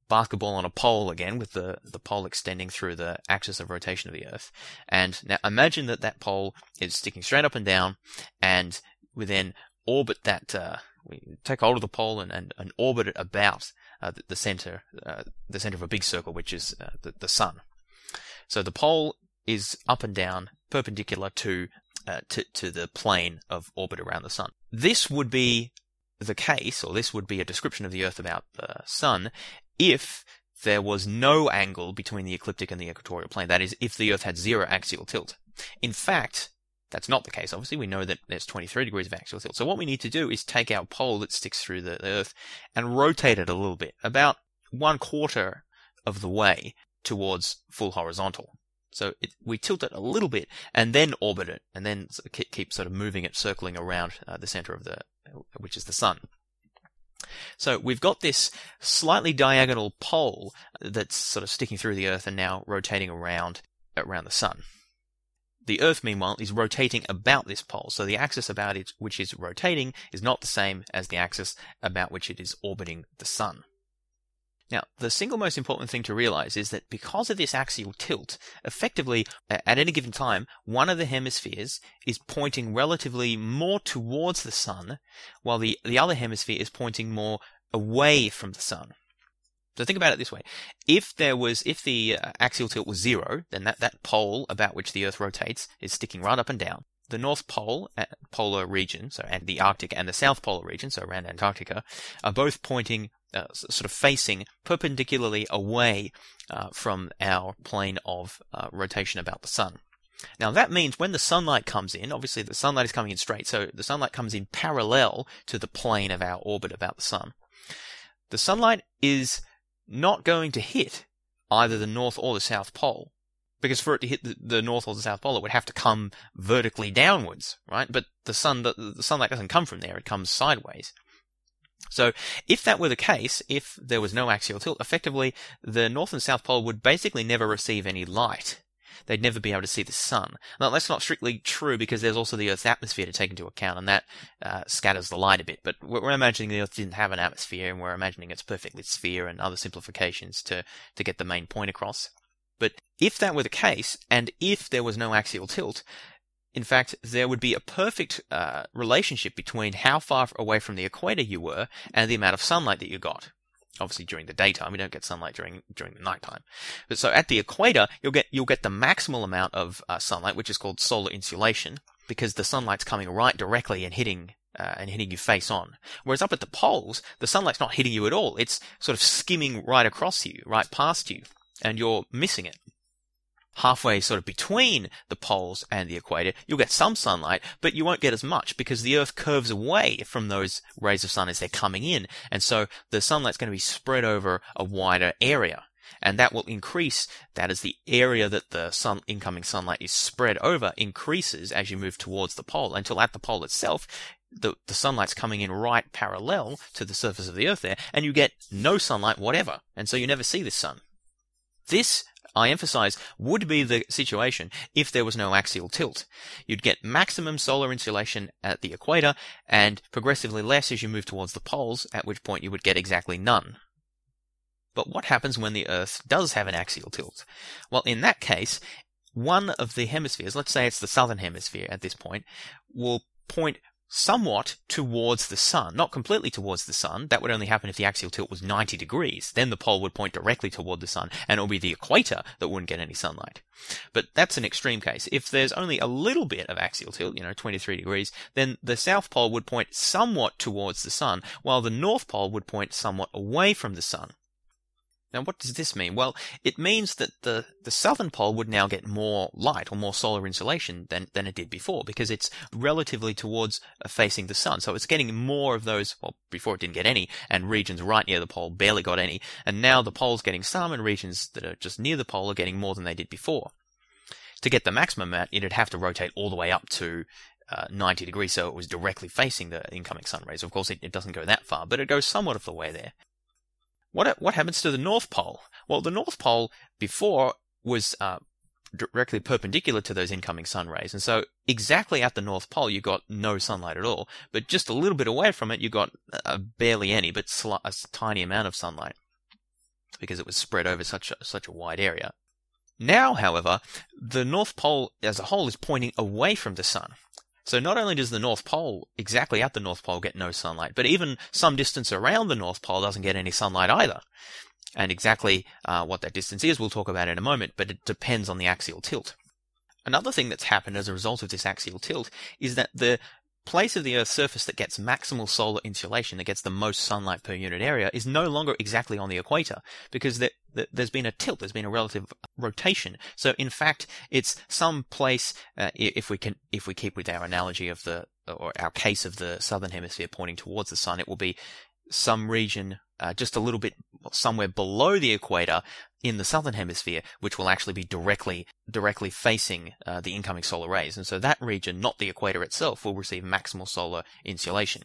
basketball on a pole again with the, the pole extending through the axis of rotation of the Earth. And now imagine that that pole is sticking straight up and down and we then orbit that, uh, we take hold of the pole and, and, and orbit it about uh, the, the, center, uh, the center of a big circle, which is uh, the, the sun. So the pole is up and down perpendicular to, uh, to, to the plane of orbit around the sun. This would be the case, or this would be a description of the Earth about the Sun, if there was no angle between the ecliptic and the equatorial plane. That is, if the Earth had zero axial tilt. In fact, that's not the case. Obviously, we know that there's 23 degrees of axial tilt. So what we need to do is take our pole that sticks through the Earth and rotate it a little bit, about one quarter of the way towards full horizontal. So it, we tilt it a little bit and then orbit it, and then keep sort of moving it, circling around uh, the center of the, which is the sun. So we've got this slightly diagonal pole that's sort of sticking through the Earth and now rotating around around the Sun. The Earth, meanwhile, is rotating about this pole, so the axis about it which is rotating is not the same as the axis about which it is orbiting the Sun. Now, the single most important thing to realize is that because of this axial tilt, effectively, at any given time, one of the hemispheres is pointing relatively more towards the sun, while the, the other hemisphere is pointing more away from the sun. So think about it this way. If there was, if the uh, axial tilt was zero, then that, that pole about which the Earth rotates is sticking right up and down the North Pole, uh, polar region, so and the Arctic and the South Polar region, so around Antarctica, are both pointing, uh, sort of facing perpendicularly away uh, from our plane of uh, rotation about the Sun. Now that means when the sunlight comes in, obviously the sunlight is coming in straight, so the sunlight comes in parallel to the plane of our orbit about the Sun. The sunlight is not going to hit either the North or the South Pole because for it to hit the, the, north or the south pole, it would have to come vertically downwards, right? But the sun, the, the sunlight doesn't come from there; it comes sideways. So, if that were the case, if there was no axial tilt, effectively the north and south pole would basically never receive any light. They'd never be able to see the sun. Now, that's not strictly true because there's also the Earth's atmosphere to take into account, and that uh, scatters the light a bit. But we're imagining the Earth didn't have an atmosphere, and we're imagining it's perfectly sphere and other simplifications to, to get the main point across. But if that were the case, and if there was no axial tilt, in fact, there would be a perfect uh, relationship between how far away from the equator you were and the amount of sunlight that you got. Obviously, during the daytime, you don't get sunlight during during the nighttime. But so at the equator, you'll get you'll get the maximal amount of uh, sunlight, which is called solar insolation, because the sunlight's coming right directly and hitting uh, and hitting you face on. Whereas up at the poles, the sunlight's not hitting you at all. It's sort of skimming right across you, right past you and you're missing it. Halfway sort of between the poles and the equator, you'll get some sunlight, but you won't get as much because the Earth curves away from those rays of sun as they're coming in. And so the sunlight's going to be spread over a wider area. And that will increase, that is the area that the sun, incoming sunlight is spread over increases as you move towards the pole until at the pole itself, the, the sunlight's coming in right parallel to the surface of the earth there, and you get no sunlight whatever. And so you never see the sun. This, I emphasize, would be the situation if there was no axial tilt. You'd get maximum solar insolation at the equator and progressively less as you move towards the poles, at which point you would get exactly none. But what happens when the Earth does have an axial tilt? Well, in that case, one of the hemispheres, let's say it's the southern hemisphere at this point, will point somewhat towards the sun, not completely towards the sun. That would only happen if the axial tilt was 90 degrees. Then the pole would point directly toward the sun, and it would be the equator that wouldn't get any sunlight. But that's an extreme case. If there's only a little bit of axial tilt, you know, 23 degrees, then the south pole would point somewhat towards the sun, while the north pole would point somewhat away from the sun. Now, what does this mean? Well, it means that the, the southern pole would now get more light or more solar insolation than, than it did before because it's relatively towards uh, facing the sun. So it's getting more of those, well, before it didn't get any, and regions right near the pole barely got any. And now the pole's getting some, and regions that are just near the pole are getting more than they did before. To get the maximum out, it'd have to rotate all the way up to uh, 90 degrees so it was directly facing the incoming sun rays. Of course, it, it doesn't go that far, but it goes somewhat of the way there. What what happens to the North Pole? Well, the North Pole before was uh, directly perpendicular to those incoming sun rays, and so exactly at the North Pole you got no sunlight at all. But just a little bit away from it, you got uh, barely any, but sl- a tiny amount of sunlight because it was spread over such a, such a wide area. Now, however, the North Pole as a whole is pointing away from the sun. So not only does the North Pole, exactly at the North Pole, get no sunlight, but even some distance around the North Pole doesn't get any sunlight either. And exactly uh, what that distance is, we'll talk about in a moment, but it depends on the axial tilt. Another thing that's happened as a result of this axial tilt is that the place of the Earth's surface that gets maximal solar insolation, that gets the most sunlight per unit area, is no longer exactly on the equator because the, the, there's been a tilt, there's been a relative rotation. So in fact, it's some place uh, if we can if we keep with our analogy of the or our case of the southern hemisphere pointing towards the sun, it will be some region uh, just a little bit somewhere below the equator in the southern hemisphere, which will actually be directly directly facing uh, the incoming solar rays, and so that region, not the equator itself, will receive maximal solar insolation.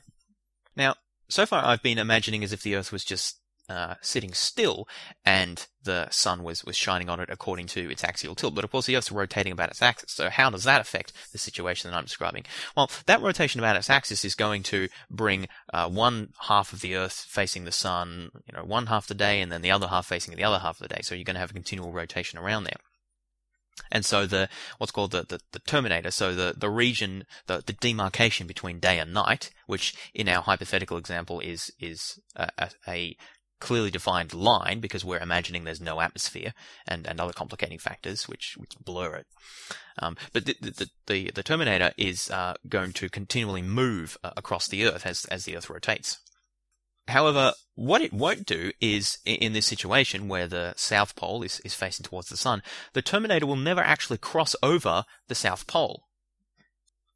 Now, so far I've been imagining as if the Earth was just uh, sitting still and the sun was, was shining on it according to its axial tilt. But of course, the Earth's rotating about its axis. So how does that affect the situation that I'm describing? Well, that rotation about its axis is going to bring uh, one half of the Earth facing the sun, you know, one half the day, and then the other half facing the other half of the day. So you're going to have a continual rotation around there. And so the what's called the, the, the, terminator, so the, the region, the, the demarcation between day and night, which in our hypothetical example is is a, a clearly defined line because we're imagining there's no atmosphere and, and other complicating factors which, which blur it. Um, but the, the, the, the, Terminator is uh, going to continually move uh, across the Earth as, as the Earth rotates. However, what it won't do is, in this situation where the South Pole is, is facing towards the Sun, the Terminator will never actually cross over the South Pole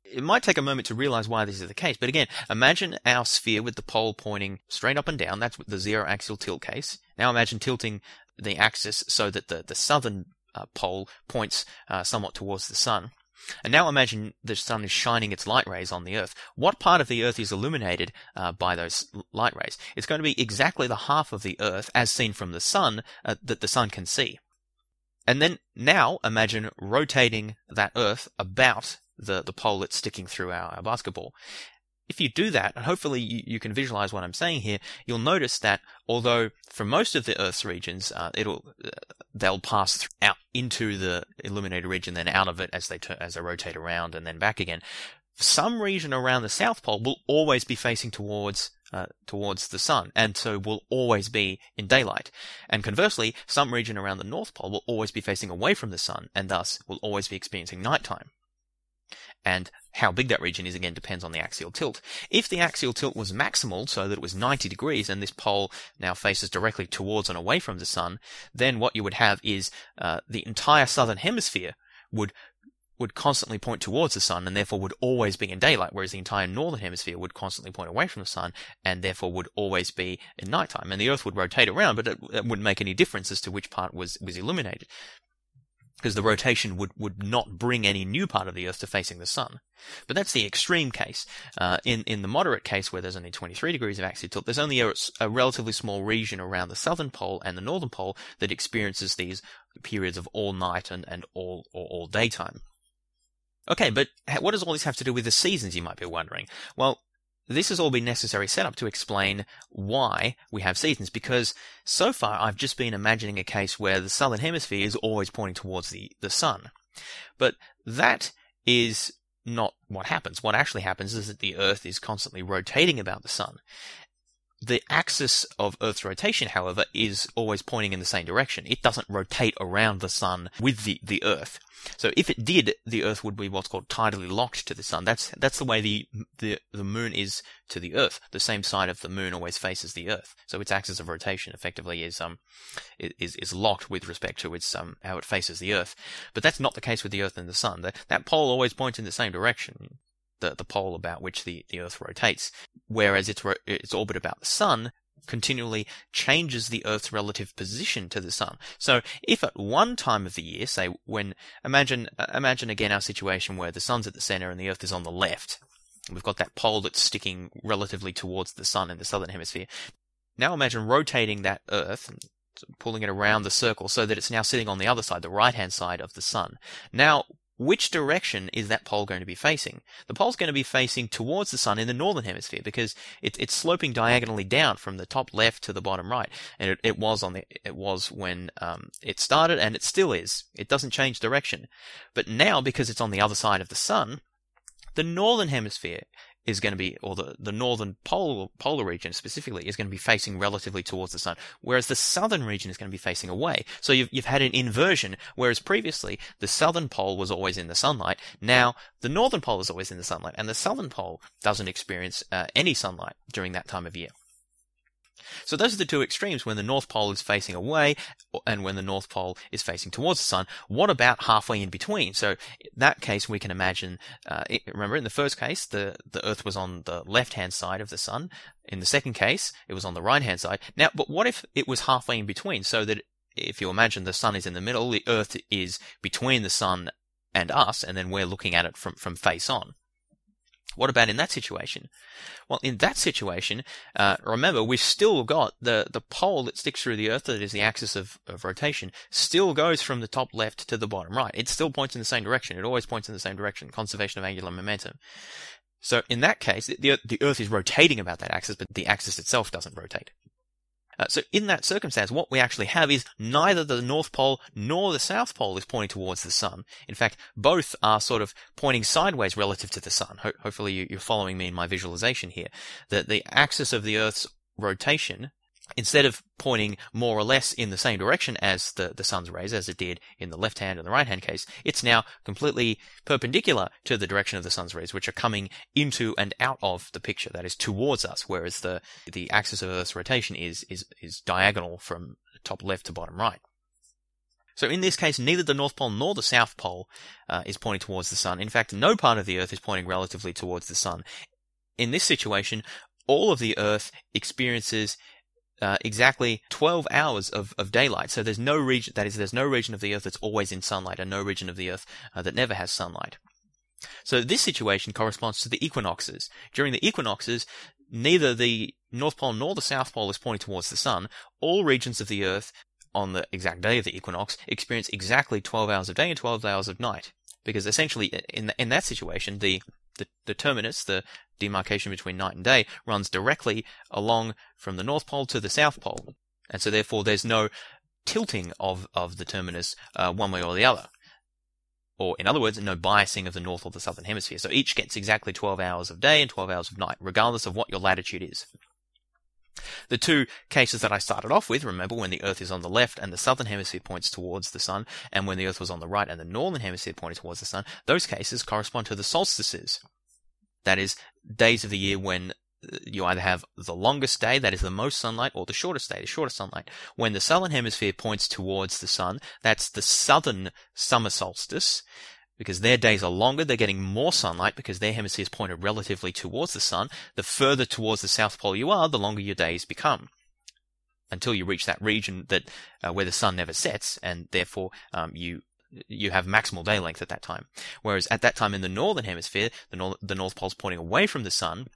it might take a moment to realize why this is the case. But again, imagine our sphere with the pole pointing straight up and down. That's the zero axial tilt case. Now imagine tilting the axis so that the, the southern uh, pole points uh, somewhat towards the sun. And now imagine the sun is shining its light rays on the earth. What part of the earth is illuminated uh, by those light rays? It's going to be exactly the half of the earth as seen from the sun uh, that the sun can see. And then now imagine rotating that earth about the, the pole that's sticking through our, our basketball. If you do that, and hopefully you, you, can visualize what I'm saying here, you'll notice that although for most of the Earth's regions, uh, it'll uh, they'll pass out into the illuminated region, then out of it as they turn, as they rotate around and then back again. Some region around the South Pole will always be facing towards uh, towards the sun, and so will always be in daylight. And conversely, some region around the North Pole will always be facing away from the sun, and thus will always be experiencing nighttime. And how big that region is again depends on the axial tilt. If the axial tilt was maximal, so that it was 90 degrees, and this pole now faces directly towards and away from the sun, then what you would have is uh, the entire southern hemisphere would would constantly point towards the sun and therefore would always be in daylight, whereas the entire northern hemisphere would constantly point away from the sun and therefore would always be in nighttime. And the Earth would rotate around, but it, it wouldn't make any difference as to which part was, was illuminated because the rotation would, would not bring any new part of the Earth to facing the Sun. But that's the extreme case. Uh, in, in the moderate case, where there's only 23 degrees of axial tilt, there's only a, a, relatively small region around the southern pole and the northern pole that experiences these periods of all night and, and all, or all daytime. Okay, but what does all this have to do with the seasons, you might be wondering? Well, this has all been necessary setup to explain why we have seasons, because so far I've just been imagining a case where the southern hemisphere is always pointing towards the, the sun. But that is not what happens. What actually happens is that the Earth is constantly rotating about the Sun. The axis of Earth's rotation, however, is always pointing in the same direction. It doesn't rotate around the Sun with the, the Earth. So if it did, the Earth would be what's called tidally locked to the Sun. That's that's the way the the the Moon is to the Earth. The same side of the Moon always faces the Earth. So its axis of rotation effectively is um is is locked with respect to its um how it faces the Earth. But that's not the case with the Earth and the Sun. That that pole always points in the same direction. The, the pole about which the, the Earth rotates, whereas its its orbit about the Sun continually changes the Earth's relative position to the Sun. So if at one time of the year, say when imagine uh, imagine again our situation where the Sun's at the center and the Earth is on the left. We've got that pole that's sticking relatively towards the Sun in the southern hemisphere. Now imagine rotating that Earth and pulling it around the circle so that it's now sitting on the other side, the right hand side of the sun. Now, which direction is that pole going to be facing? The pole's going to be facing towards the sun in the northern hemisphere because it, it's sloping diagonally down from the top left to the bottom right, and it, it was on the it was when um, it started, and it still is. It doesn't change direction, but now because it's on the other side of the sun, the northern hemisphere is going to be, or the, the northern pole, polar region specifically, is going to be facing relatively towards the sun, whereas the southern region is going to be facing away. So you've, you've had an inversion, whereas previously the southern pole was always in the sunlight. Now the northern pole is always in the sunlight, and the southern pole doesn't experience uh, any sunlight during that time of year. So those are the two extremes when the North Pole is facing away and when the North Pole is facing towards the Sun. What about halfway in between? So in that case, we can imagine, uh, it, remember in the first case, the, the Earth was on the left-hand side of the Sun. In the second case, it was on the right-hand side. Now, but what if it was halfway in between so that if you imagine the Sun is in the middle, the Earth is between the Sun and us, and then we're looking at it from, from face on. What about in that situation? Well, in that situation, uh, remember, we've still got the, the pole that sticks through the Earth, that is the axis of, of rotation, still goes from the top left to the bottom right. It still points in the same direction. It always points in the same direction. Conservation of angular momentum. So in that case, the, the Earth is rotating about that axis, but the axis itself doesn't rotate. Uh, so in that circumstance, what we actually have is neither the North Pole nor the South Pole is pointing towards the Sun. In fact, both are sort of pointing sideways relative to the Sun. Ho- hopefully you, you're following me in my visualization here. That the axis of the Earth's rotation instead of pointing more or less in the same direction as the, the sun's rays, as it did in the left hand and the right hand case, it's now completely perpendicular to the direction of the sun's rays, which are coming into and out of the picture, that is towards us, whereas the, the axis of Earth's rotation is, is, is diagonal from top left to bottom right. So in this case, neither the North Pole nor the South Pole uh, is pointing towards the Sun. In fact, no part of the Earth is pointing relatively towards the Sun. In this situation, all of the Earth experiences uh, exactly 12 hours of, of daylight. So there's no region, that is, there's no region of the Earth that's always in sunlight and no region of the Earth uh, that never has sunlight. So this situation corresponds to the equinoxes. During the equinoxes, neither the North Pole nor the South Pole is pointing towards the Sun. All regions of the Earth on the exact day of the equinox experience exactly 12 hours of day and 12 hours of night. Because essentially, in, in that situation, the the, the terminus, the demarcation between night and day, runs directly along from the North Pole to the South Pole. And so therefore there's no tilting of, of the terminus uh, one way or the other. Or in other words, no biasing of the north or the southern hemisphere. So each gets exactly 12 hours of day and 12 hours of night, regardless of what your latitude is. The two cases that I started off with, remember when the Earth is on the left and the southern hemisphere points towards the sun, and when the Earth was on the right and the northern hemisphere pointed towards the sun, those cases correspond to the solstices. That is, days of the year when uh, you either have the longest day, that is the most sunlight, or the shortest day, the shortest sunlight. When the southern hemisphere points towards the sun, that's the southern summer solstice because their days are longer, they're getting more sunlight because their hemisphere is pointed relatively towards the sun. The further towards the south pole you are, the longer your days become. Until you reach that region that uh, where the sun never sets, and therefore um, you you have maximal day length at that time. Whereas at that time in the northern hemisphere, the north, the north pole's pointing away from the sun,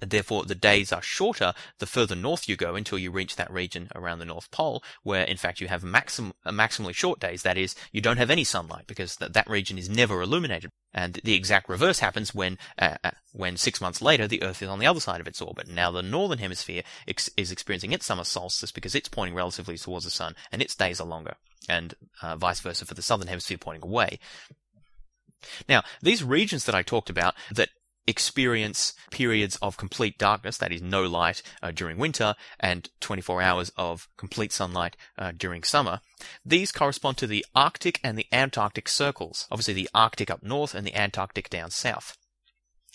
Therefore, the days are shorter the further north you go until you reach that region around the North Pole, where in fact you have maxim, uh, maximally short days. That is, you don't have any sunlight because th- that region is never illuminated. And the exact reverse happens when, uh, uh, when six months later the Earth is on the other side of its orbit. Now the northern hemisphere ex- is experiencing its summer solstice because it's pointing relatively towards the sun, and its days are longer, and uh, vice versa for the southern hemisphere pointing away. Now, these regions that I talked about that experience periods of complete darkness, that is, no light uh, during winter, and 24 hours of complete sunlight uh, during summer. These correspond to the Arctic and the Antarctic circles. Obviously, the Arctic up north and the Antarctic down south.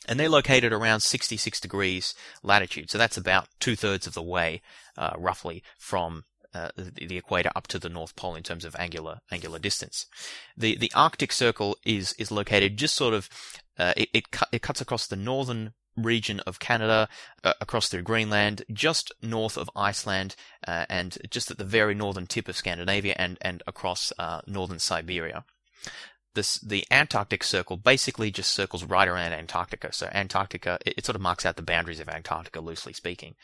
And they're located around 66 degrees latitude, so that's about two thirds of the way, uh, roughly, from uh, the, equator up to the North Pole in terms of angular angular distance. The the Arctic Circle is is located just sort of uh, it it, it, cuts across the northern region of Canada, uh, across through Greenland, just north of Iceland, uh, and just at the very northern tip of Scandinavia, and and across uh, northern Siberia. This, the Antarctic Circle basically just circles right around Antarctica. So Antarctica, it, it sort of marks out the boundaries of Antarctica, loosely speaking.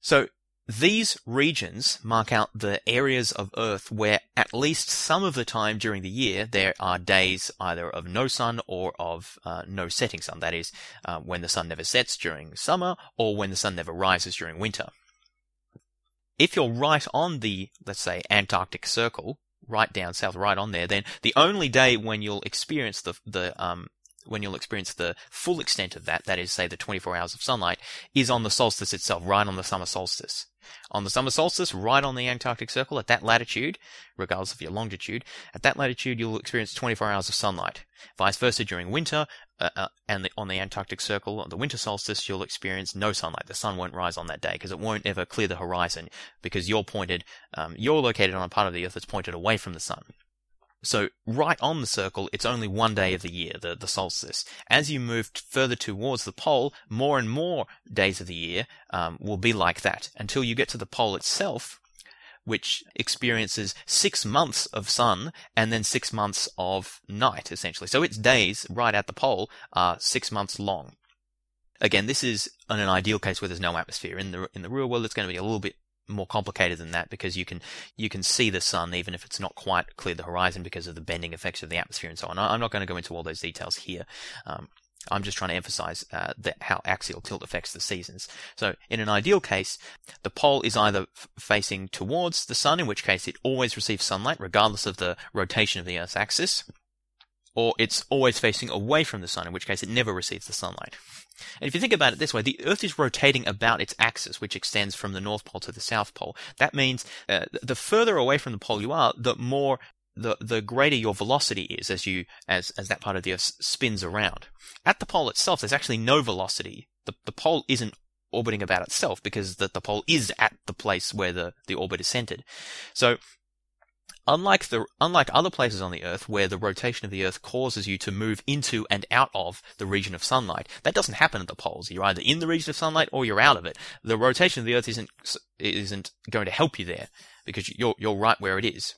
So these regions mark out the areas of Earth where at least some of the time during the year there are days either of no sun or of uh, no setting sun. That is, uh, when the sun never sets during summer or when the sun never rises during winter. If you're right on the, let's say, Antarctic Circle, right down south, right on there, then the only day when you'll experience the, the um, when you'll experience the full extent of that, that is, say, the 24 hours of sunlight, is on the solstice itself, right on the summer solstice. On the summer solstice, right on the Antarctic Circle, at that latitude, regardless of your longitude, at that latitude you'll experience 24 hours of sunlight. Vice versa during winter, uh, uh, and the, on the Antarctic Circle, on the winter solstice, you'll experience no sunlight. The sun won't rise on that day because it won't ever clear the horizon because you're pointed, um, you're located on a part of the Earth that's pointed away from the sun. So right on the circle, it's only one day of the year, the, the solstice. As you move further towards the pole, more and more days of the year um, will be like that until you get to the pole itself, which experiences six months of sun and then six months of night, essentially. So its days right at the pole are six months long. Again, this is an ideal case where there's no atmosphere. In the in the real world, it's going to be a little bit more complicated than that because you can you can see the sun even if it's not quite clear the horizon because of the bending effects of the atmosphere and so on. I'm not going to go into all those details here. Um, I'm just trying to emphasize uh, that how axial tilt affects the seasons. So, in an ideal case, the pole is either f- facing towards the sun, in which case it always receives sunlight regardless of the rotation of the Earth's axis, or it's always facing away from the sun, in which case it never receives the sunlight. And if you think about it this way, the Earth is rotating about its axis, which extends from the North Pole to the South Pole. That means uh, the further away from the pole you are, the more the the greater your velocity is as you as as that part of the Earth spins around. At the pole itself, there's actually no velocity. The the pole isn't orbiting about itself because the, the pole is at the place where the, the orbit is centered. So Unlike the unlike other places on the Earth where the rotation of the Earth causes you to move into and out of the region of sunlight, that doesn't happen at the poles. You're either in the region of sunlight or you're out of it. The rotation of the Earth isn't isn't going to help you there because you're you're right where it is.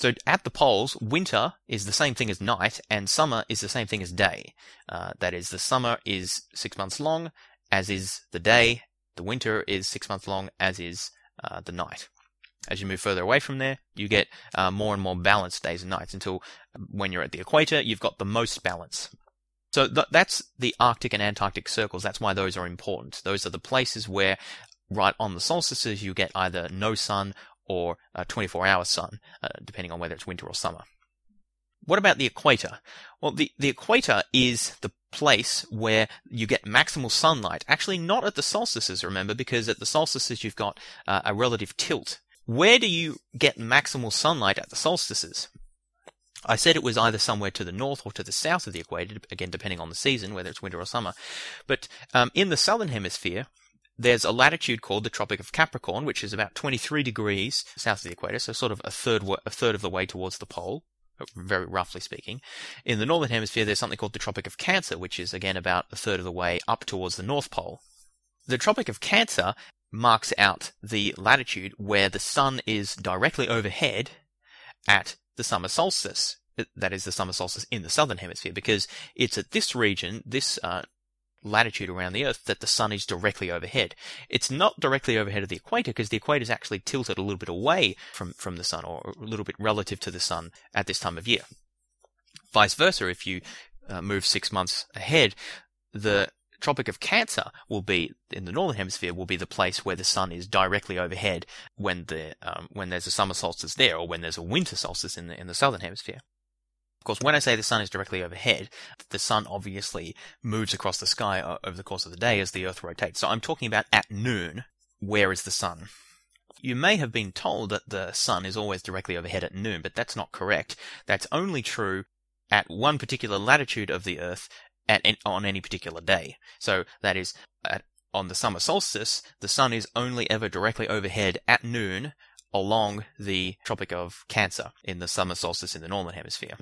So at the poles, winter is the same thing as night, and summer is the same thing as day. Uh, that is, the summer is six months long, as is the day. The winter is six months long, as is uh, the night. As you move further away from there, you get uh, more and more balanced days and nights until when you're at the equator, you've got the most balance. So th- that's the Arctic and Antarctic circles. That's why those are important. Those are the places where, right on the solstices, you get either no sun or 24 hour sun, uh, depending on whether it's winter or summer. What about the equator? Well, the, the equator is the place where you get maximal sunlight. Actually, not at the solstices, remember, because at the solstices you've got uh, a relative tilt where do you get maximal sunlight at the solstices? I said it was either somewhere to the north or to the south of the equator, again, depending on the season, whether it's winter or summer. But um, in the southern hemisphere, there's a latitude called the Tropic of Capricorn, which is about 23 degrees south of the equator, so sort of a third a third of the way towards the pole, very roughly speaking. In the northern hemisphere, there's something called the Tropic of Cancer, which is again about a third of the way up towards the North Pole. The Tropic of Cancer marks out the latitude where the sun is directly overhead at the summer solstice. That is the summer solstice in the southern hemisphere, because it's at this region, this uh, latitude around the Earth, that the sun is directly overhead. It's not directly overhead of the equator, because the equator is actually tilted a little bit away from, from the sun, or a little bit relative to the sun at this time of year. Vice versa, if you uh, move six months ahead, the Tropic of Cancer will be in the northern hemisphere will be the place where the sun is directly overhead when the um, when there's a summer solstice there, or when there's a winter solstice in the in the southern hemisphere. Of course, when I say the sun is directly overhead, the sun obviously moves across the sky over the course of the day as the Earth rotates. So I'm talking about at noon, where is the sun? You may have been told that the sun is always directly overhead at noon, but that's not correct. That's only true at one particular latitude of the Earth at on any particular day. So that is, at, on the summer solstice, the sun is only ever directly overhead at noon along the Tropic of Cancer in the summer solstice in the northern hemisphere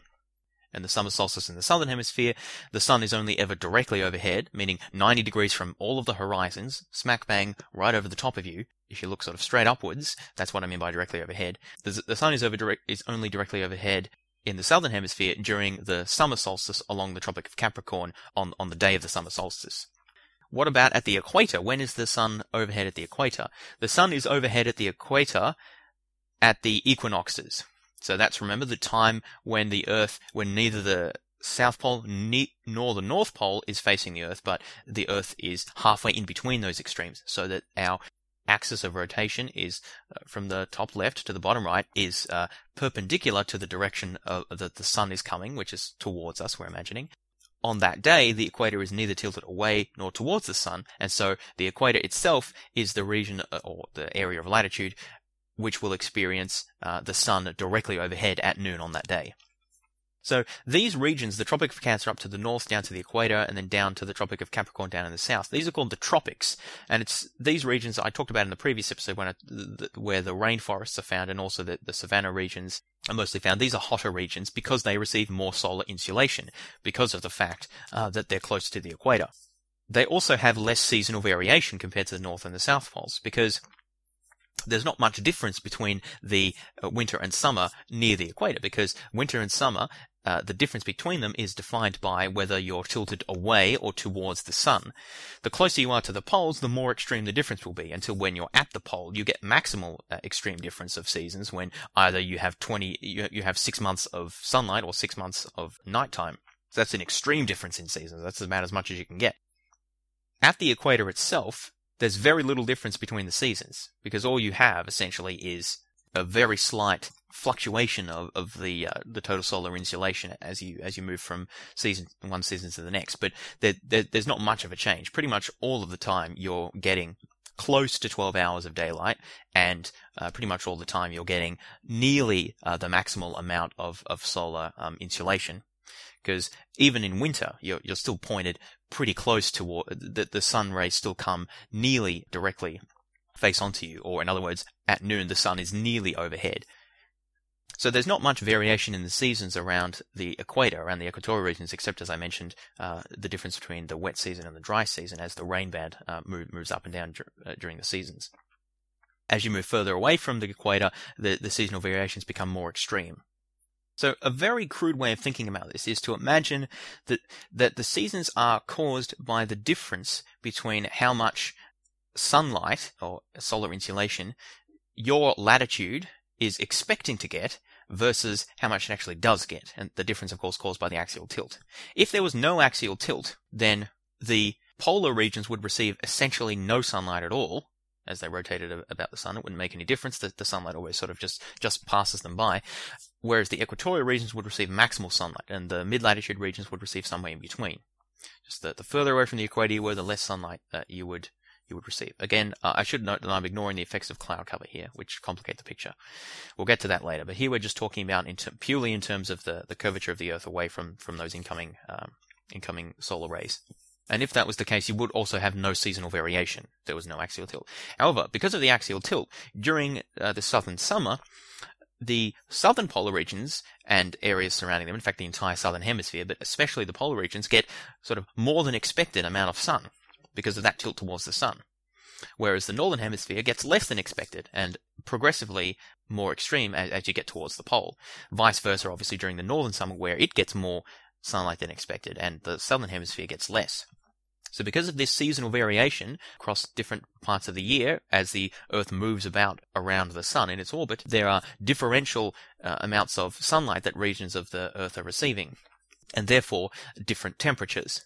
and the summer solstice in the southern hemisphere, the sun is only ever directly overhead, meaning 90 degrees from all of the horizons, smack bang right over the top of you. If you look sort of straight upwards, that's what I mean by directly overhead. The, the sun is over direct, is only directly overhead in the southern hemisphere during the summer solstice along the Tropic of Capricorn on, on the day of the summer solstice. What about at the equator? When is the sun overhead at the equator? The sun is overhead at the equator at the equinoxes. So that's remember the time when the Earth, when neither the South Pole nor the North Pole is facing the Earth, but the Earth is halfway in between those extremes, so that our axis of rotation is uh, from the top left to the bottom right is uh, perpendicular to the direction of, that the sun is coming, which is towards us, we're imagining. On that day, the equator is neither tilted away nor towards the sun, and so the equator itself is the region uh, or the area of latitude which will experience uh, the sun directly overhead at noon on that day. So these regions, the Tropic of Cancer up to the north, down to the equator, and then down to the Tropic of Capricorn down in the south. These are called the tropics, and it's these regions I talked about in the previous episode when the, where the rainforests are found, and also the, the savanna regions are mostly found. These are hotter regions because they receive more solar insolation because of the fact uh, that they're close to the equator. They also have less seasonal variation compared to the north and the south poles because there's not much difference between the uh, winter and summer near the equator because winter and summer uh, the difference between them is defined by whether you're tilted away or towards the sun. The closer you are to the poles, the more extreme the difference will be. Until when you're at the pole, you get maximal uh, extreme difference of seasons when either you have 20, you, you have six months of sunlight or six months of nighttime. So that's an extreme difference in seasons. That's about as much as you can get. At the equator itself, there's very little difference between the seasons because all you have essentially is a very slight fluctuation of, of the uh, the total solar insolation as you as you move from season one season to the next. But there, there, there's not much of a change. Pretty much all of the time you're getting close to 12 hours of daylight, and uh, pretty much all the time you're getting nearly uh, the maximal amount of of solar um, insolation because even in winter, you're, you're still pointed pretty close to the, the sun rays still come nearly directly face onto you, or in other words, at noon the sun is nearly overhead. So there's not much variation in the seasons around the equator, around the equatorial regions, except as I mentioned, uh, the difference between the wet season and the dry season as the rain band uh, move, moves up and down uh, during the seasons. As you move further away from the equator, the, the seasonal variations become more extreme. So a very crude way of thinking about this is to imagine that, that the seasons are caused by the difference between how much sunlight or solar insolation your latitude is expecting to get versus how much it actually does get. And the difference, of course, caused by the axial tilt. If there was no axial tilt, then the polar regions would receive essentially no sunlight at all, as they rotated about the sun. It wouldn't make any difference. The, the sunlight always sort of just, just passes them by. Whereas the equatorial regions would receive maximal sunlight, and the mid-latitude regions would receive somewhere in between. Just the, the further away from the equator you were, the less sunlight that you would you would receive. Again, uh, I should note that I'm ignoring the effects of cloud cover here, which complicate the picture. We'll get to that later, but here we're just talking about in ter- purely in terms of the, the curvature of the Earth away from, from those incoming um, incoming solar rays. And if that was the case, you would also have no seasonal variation. There was no axial tilt. However, because of the axial tilt, during uh, the southern summer, the southern polar regions and areas surrounding them, in fact, the entire southern hemisphere, but especially the polar regions, get sort of more than expected amount of sun because of that tilt towards the sun. Whereas the northern hemisphere gets less than expected and progressively more extreme as, as you get towards the pole. Vice versa, obviously, during the northern summer, where it gets more sunlight than expected and the southern hemisphere gets less. So because of this seasonal variation across different parts of the year, as the Earth moves about around the Sun in its orbit, there are differential uh, amounts of sunlight that regions of the Earth are receiving, and therefore different temperatures.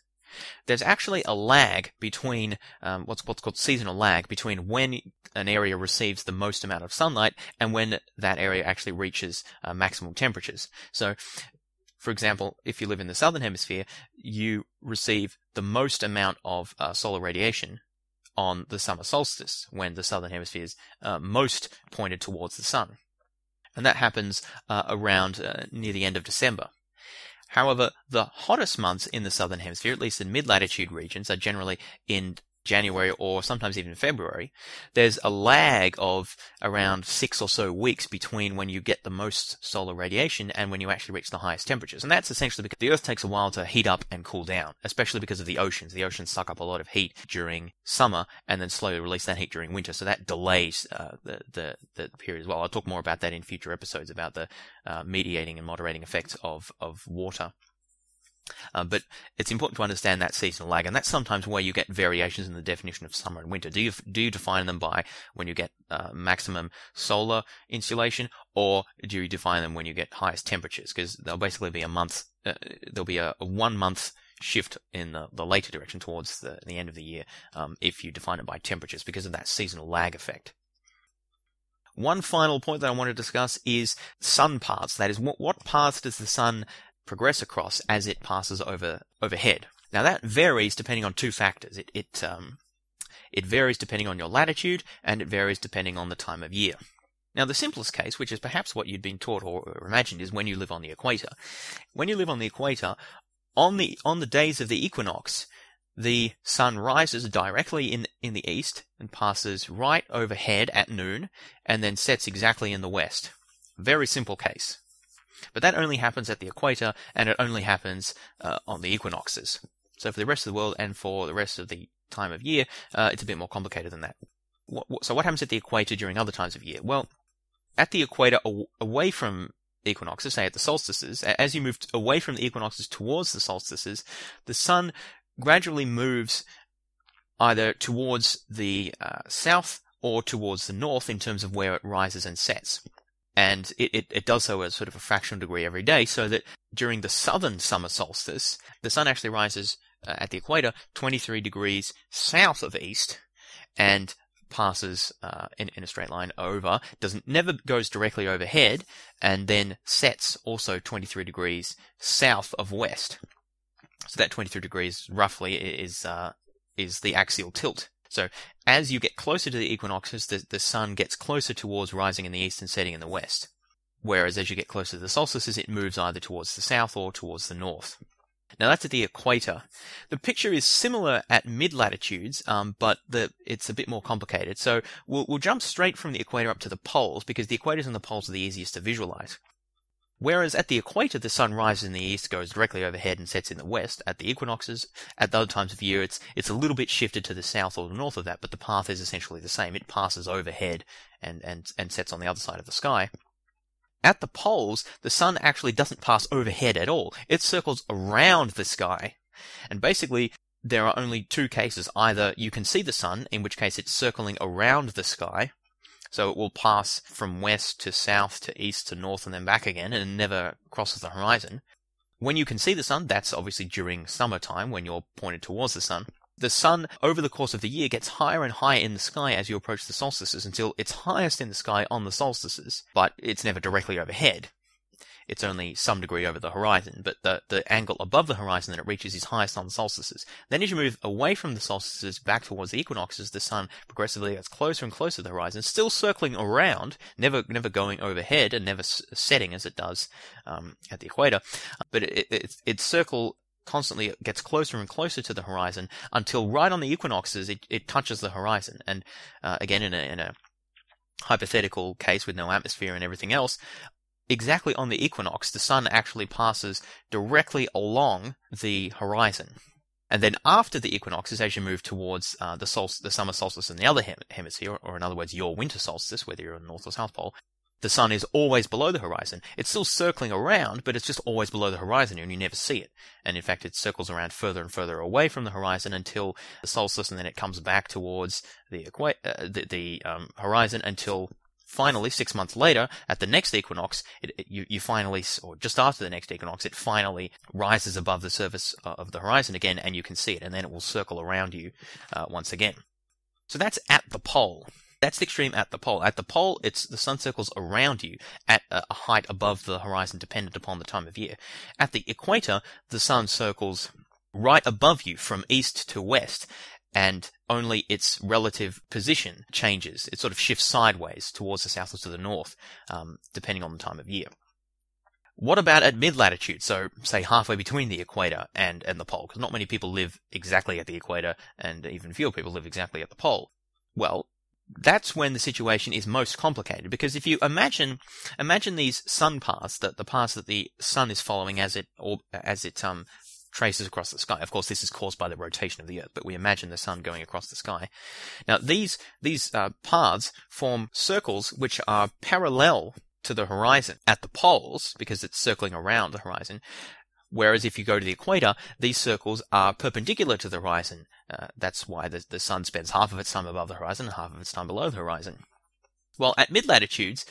There's actually a lag between um, what's what's called seasonal lag between when an area receives the most amount of sunlight and when that area actually reaches uh, maximum temperatures. So for example, if you live in the southern hemisphere, you receive the most amount of uh, solar radiation on the summer solstice when the southern hemisphere is uh, most pointed towards the sun. And that happens uh, around uh, near the end of December. However, the hottest months in the southern hemisphere, at least in mid latitude regions, are generally in January or sometimes even February, there's a lag of around six or so weeks between when you get the most solar radiation and when you actually reach the highest temperatures. And that's essentially because the Earth takes a while to heat up and cool down, especially because of the oceans. The oceans suck up a lot of heat during summer and then slowly release that heat during winter. So that delays uh, the, the, the period as well. I'll talk more about that in future episodes about the uh, mediating and moderating effects of, of water. Uh, but it's important to understand that seasonal lag, and that's sometimes where you get variations in the definition of summer and winter. Do you do you define them by when you get uh, maximum solar insolation, or do you define them when you get highest temperatures? Because there'll basically be a month, uh, there'll be a, a, one month shift in the, the later direction towards the, the end of the year um, if you define it by temperatures because of that seasonal lag effect. One final point that I want to discuss is sun paths. That is, what, what paths does the sun progress across as it passes over overhead. Now that varies depending on two factors. It it um, it varies depending on your latitude and it varies depending on the time of year. Now the simplest case, which is perhaps what you'd been taught or imagined, is when you live on the equator. When you live on the equator, on the on the days of the equinox, the sun rises directly in in the east and passes right overhead at noon and then sets exactly in the west. Very simple case. But that only happens at the equator, and it only happens uh, on the equinoxes. So for the rest of the world and for the rest of the time of year, uh, it's a bit more complicated than that. What, what, so what happens at the equator during other times of year? Well, at the equator, aw- away from equinoxes, say at the solstices, as you move away from the equinoxes towards the solstices, the sun gradually moves either towards the uh, south or towards the north in terms of where it rises and sets and it, it, it, does so at sort of a fractional degree every day, so that during the southern summer solstice, the sun actually rises uh, at the equator 23 degrees south of east, and passes uh, in, in a straight line over, doesn't never goes directly overhead, and then sets also 23 degrees south of west. So that 23 degrees roughly is uh, is the axial tilt so as you get closer to the equinoxes, the, the sun gets closer towards rising in the east and setting in the west. Whereas as you get closer to the solstices, it moves either towards the south or towards the north. Now that's at the equator. The picture is similar at mid latitudes, um, but the, it's a bit more complicated. So we'll, we'll jump straight from the equator up to the poles because the equators and the poles are the easiest to visualize. Whereas at the equator, the sun rises in the east, goes directly overhead, and sets in the west. At the equinoxes, at the other times of year, it's it's a little bit shifted to the south or the north of that, but the path is essentially the same. It passes overhead and and and sets on the other side of the sky. At the poles, the sun actually doesn't pass overhead at all. It circles around the sky, and basically there are only two cases. Either you can see the sun, in which case it's circling around the sky, so it will pass from west to south to east to north and then back again and never crosses the horizon. When you can see the sun, that's obviously during summertime when you're pointed towards the sun. The sun, over the course of the year, gets higher and higher in the sky as you approach the solstices until it's highest in the sky on the solstices, but it's never directly overhead it's only some degree over the horizon, but the, the angle above the horizon that it reaches is highest on the solstices. Then as you move away from the solstices back towards the equinoxes, the sun progressively gets closer and closer to the horizon, still circling around, never never going overhead and never setting as it does um, at the equator, but it, it, its circle constantly gets closer and closer to the horizon until right on the equinoxes it, it touches the horizon. And uh, again, in a, in a hypothetical case with no atmosphere and everything else, exactly on the equinox, the sun actually passes directly along the horizon. And then after the equinoxes, as you move towards uh, the, sol- the summer solstice in the other hem- hemisphere, or in other words, your winter solstice, whether you're in the North or South Pole, the sun is always below the horizon. It's still circling around, but it's just always below the horizon and you never see it. And in fact, it circles around further and further away from the horizon until the solstice and then it comes back towards the, equa- uh, the, the um, horizon until finally, six months later, at the next equinox, it, it, you, you finally, or just after the next equinox, it finally rises above the surface uh, of the horizon again, and you can see it, and then it will circle around you uh, once again. So that's at the pole. That's the extreme at the pole. At the pole, it's the sun circles around you at a height above the horizon, dependent upon the time of year. At the equator, the sun circles right above you from east to west, and only its relative position changes. It sort of shifts sideways towards the south or to the north, um, depending on the time of year. What about at mid latitude? So, say halfway between the equator and, and the pole, because not many people live exactly at the equator, and even fewer people live exactly at the pole. Well, that's when the situation is most complicated because if you imagine imagine these sun paths that the paths that the sun is following as it or as it um traces across the sky. Of course, this is caused by the rotation of the Earth, but we imagine the sun going across the sky. Now, these these uh, paths form circles which are parallel to the horizon at the poles because it's circling around the horizon, Whereas if you go to the equator, these circles are perpendicular to the horizon. Uh, that's why the, the sun spends half of its time above the horizon and half of its time below the horizon. Well, at mid latitudes,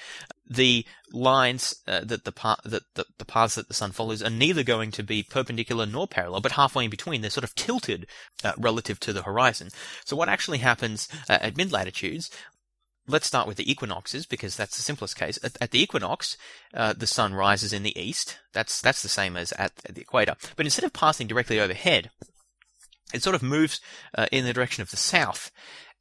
the lines uh, that the, that the, the paths that the sun follows are neither going to be perpendicular nor parallel, but halfway in between. They're sort of tilted uh, relative to the horizon. So what actually happens uh, at mid latitudes? let's start with the equinoxes because that's the simplest case. At, at the equinox, uh, the sun rises in the east. That's that's the same as at, at, the equator. But instead of passing directly overhead, it sort of moves uh, in the direction of the south,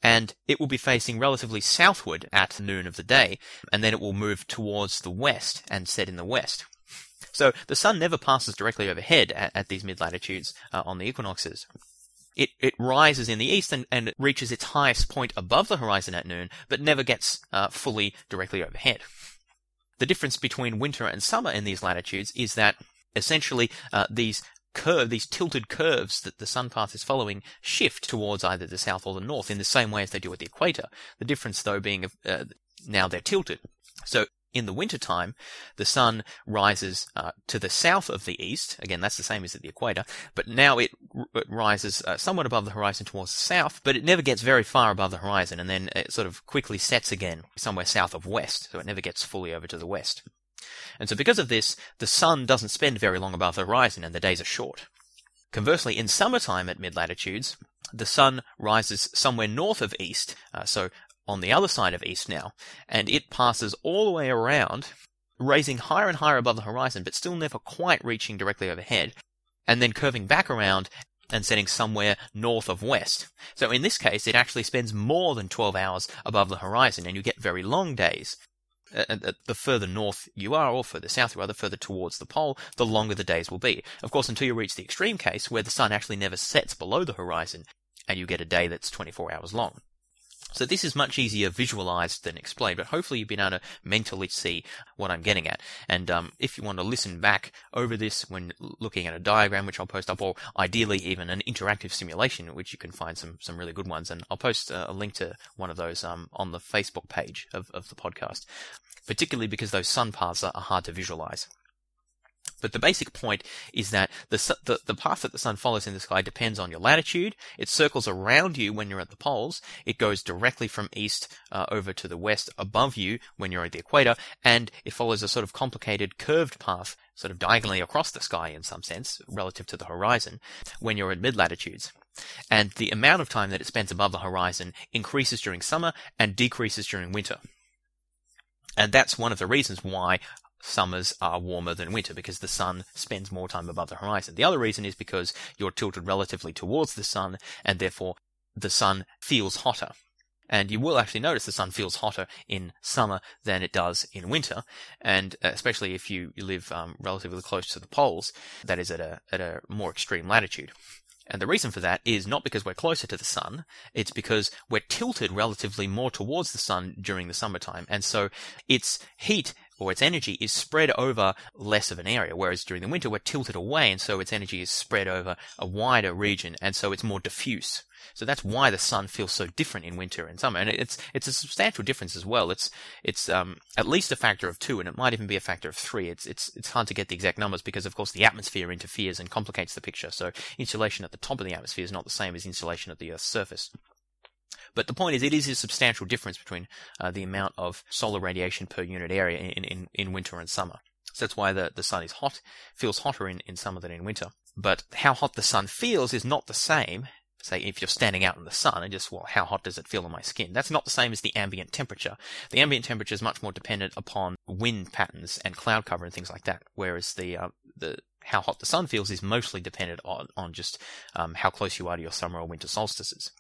and it will be facing relatively southward at noon of the day, and then it will move towards the west and set in the west. So the sun never passes directly overhead at, at these mid latitudes uh, on the equinoxes. It, it rises in the east and, and reaches its highest point above the horizon at noon, but never gets uh, fully directly overhead. The difference between winter and summer in these latitudes is that essentially uh, these curve, these tilted curves that the sun path is following shift towards either the south or the north in the same way as they do at the equator. The difference, though, being uh, now they're tilted. So in the winter time, the sun rises uh, to the south of the east. Again, that's the same as at the equator, but now it, it rises uh, somewhat above the horizon towards the south, but it never gets very far above the horizon, and then it sort of quickly sets again somewhere south of west, so it never gets fully over to the west. And so because of this, the sun doesn't spend very long above the horizon, and the days are short. Conversely, in summertime at mid latitudes, the sun rises somewhere north of east, uh, so on the other side of east now, and it passes all the way around, raising higher and higher above the horizon, but still never quite reaching directly overhead, and then curving back around and setting somewhere north of west. So in this case, it actually spends more than 12 hours above the horizon, and you get very long days. Uh, the further north you are, or further south you are, the further towards the pole, the longer the days will be. Of course, until you reach the extreme case where the sun actually never sets below the horizon, and you get a day that's 24 hours long. So this is much easier visualized than explained, but hopefully you've been able to mentally see what I'm getting at. And um, if you want to listen back over this when looking at a diagram, which I'll post up, or ideally even an interactive simulation, which you can find some some really good ones, and I'll post a, a link to one of those um, on the Facebook page of, of the podcast, particularly because those sun paths are hard to visualize. But the basic point is that the, the, the path that the sun follows in the sky depends on your latitude. It circles around you when you're at the poles. It goes directly from east uh, over to the west above you when you're at the equator, and it follows a sort of complicated curved path, sort of diagonally across the sky in some sense, relative to the horizon, when you're in mid latitudes. And the amount of time that it spends above the horizon increases during summer and decreases during winter. And that's one of the reasons why summers are warmer than winter because the sun spends more time above the horizon. The other reason is because you're tilted relatively towards the sun and therefore the sun feels hotter. And you will actually notice the sun feels hotter in summer than it does in winter, and uh, especially if you live um, relatively close to the poles, that is at a at a more extreme latitude. And the reason for that is not because we're closer to the sun, it's because we're tilted relatively more towards the sun during the summertime. And so its heat or its energy is spread over less of an area, whereas during the winter we're tilted away and so its energy is spread over a wider region and so it's more diffuse. So that's why the sun feels so different in winter and summer, and it's it's a substantial difference as well. It's it's um, at least a factor of two, and it might even be a factor of three. It's it's it's hard to get the exact numbers because, of course, the atmosphere interferes and complicates the picture. So insolation at the top of the atmosphere is not the same as insolation at the Earth's surface. But the point is, it is a substantial difference between uh, the amount of solar radiation per unit area in, in, in winter and summer. So that's why the, the sun is hot, feels hotter in, in summer than in winter. But how hot the sun feels is not the same say if you're standing out in the sun and just well how hot does it feel on my skin that's not the same as the ambient temperature the ambient temperature is much more dependent upon wind patterns and cloud cover and things like that whereas the uh, the how hot the sun feels is mostly dependent on on just um, how close you are to your summer or winter solstices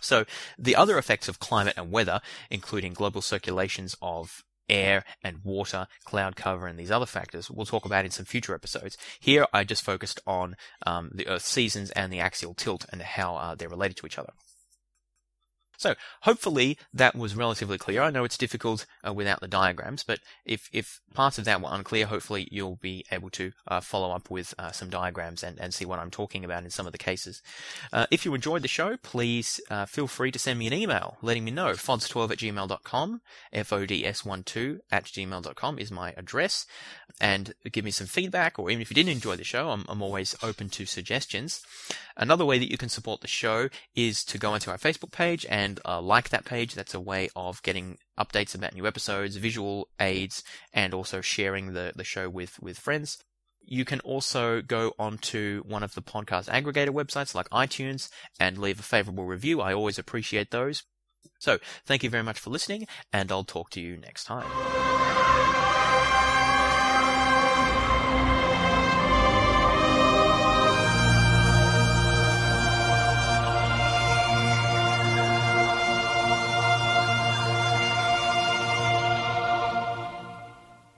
so the other effects of climate and weather including global circulations of air and water, cloud cover, and these other factors we'll talk about in some future episodes. Here, I just focused on um, the Earth's seasons and the axial tilt and how uh, they're related to each other. So hopefully that was relatively clear. I know it's difficult uh, without the diagrams, but if, if parts of that were unclear, hopefully you'll be able to uh, follow up with uh, some diagrams and, and see what I'm talking about in some of the cases. Uh, if you enjoyed the show, please uh, feel free to send me an email letting me know. fods12 at gmail.com, F-O-D-S-1-2 at gmail.com is my address, and give me some feedback, or even if you didn't enjoy the show, I'm, I'm always open to suggestions. Another way that you can support the show is to go onto our Facebook page and and uh, like that page. That's a way of getting updates about new episodes, visual aids, and also sharing the, the show with, with friends. You can also go onto one of the podcast aggregator websites like iTunes and leave a favorable review. I always appreciate those. So, thank you very much for listening, and I'll talk to you next time.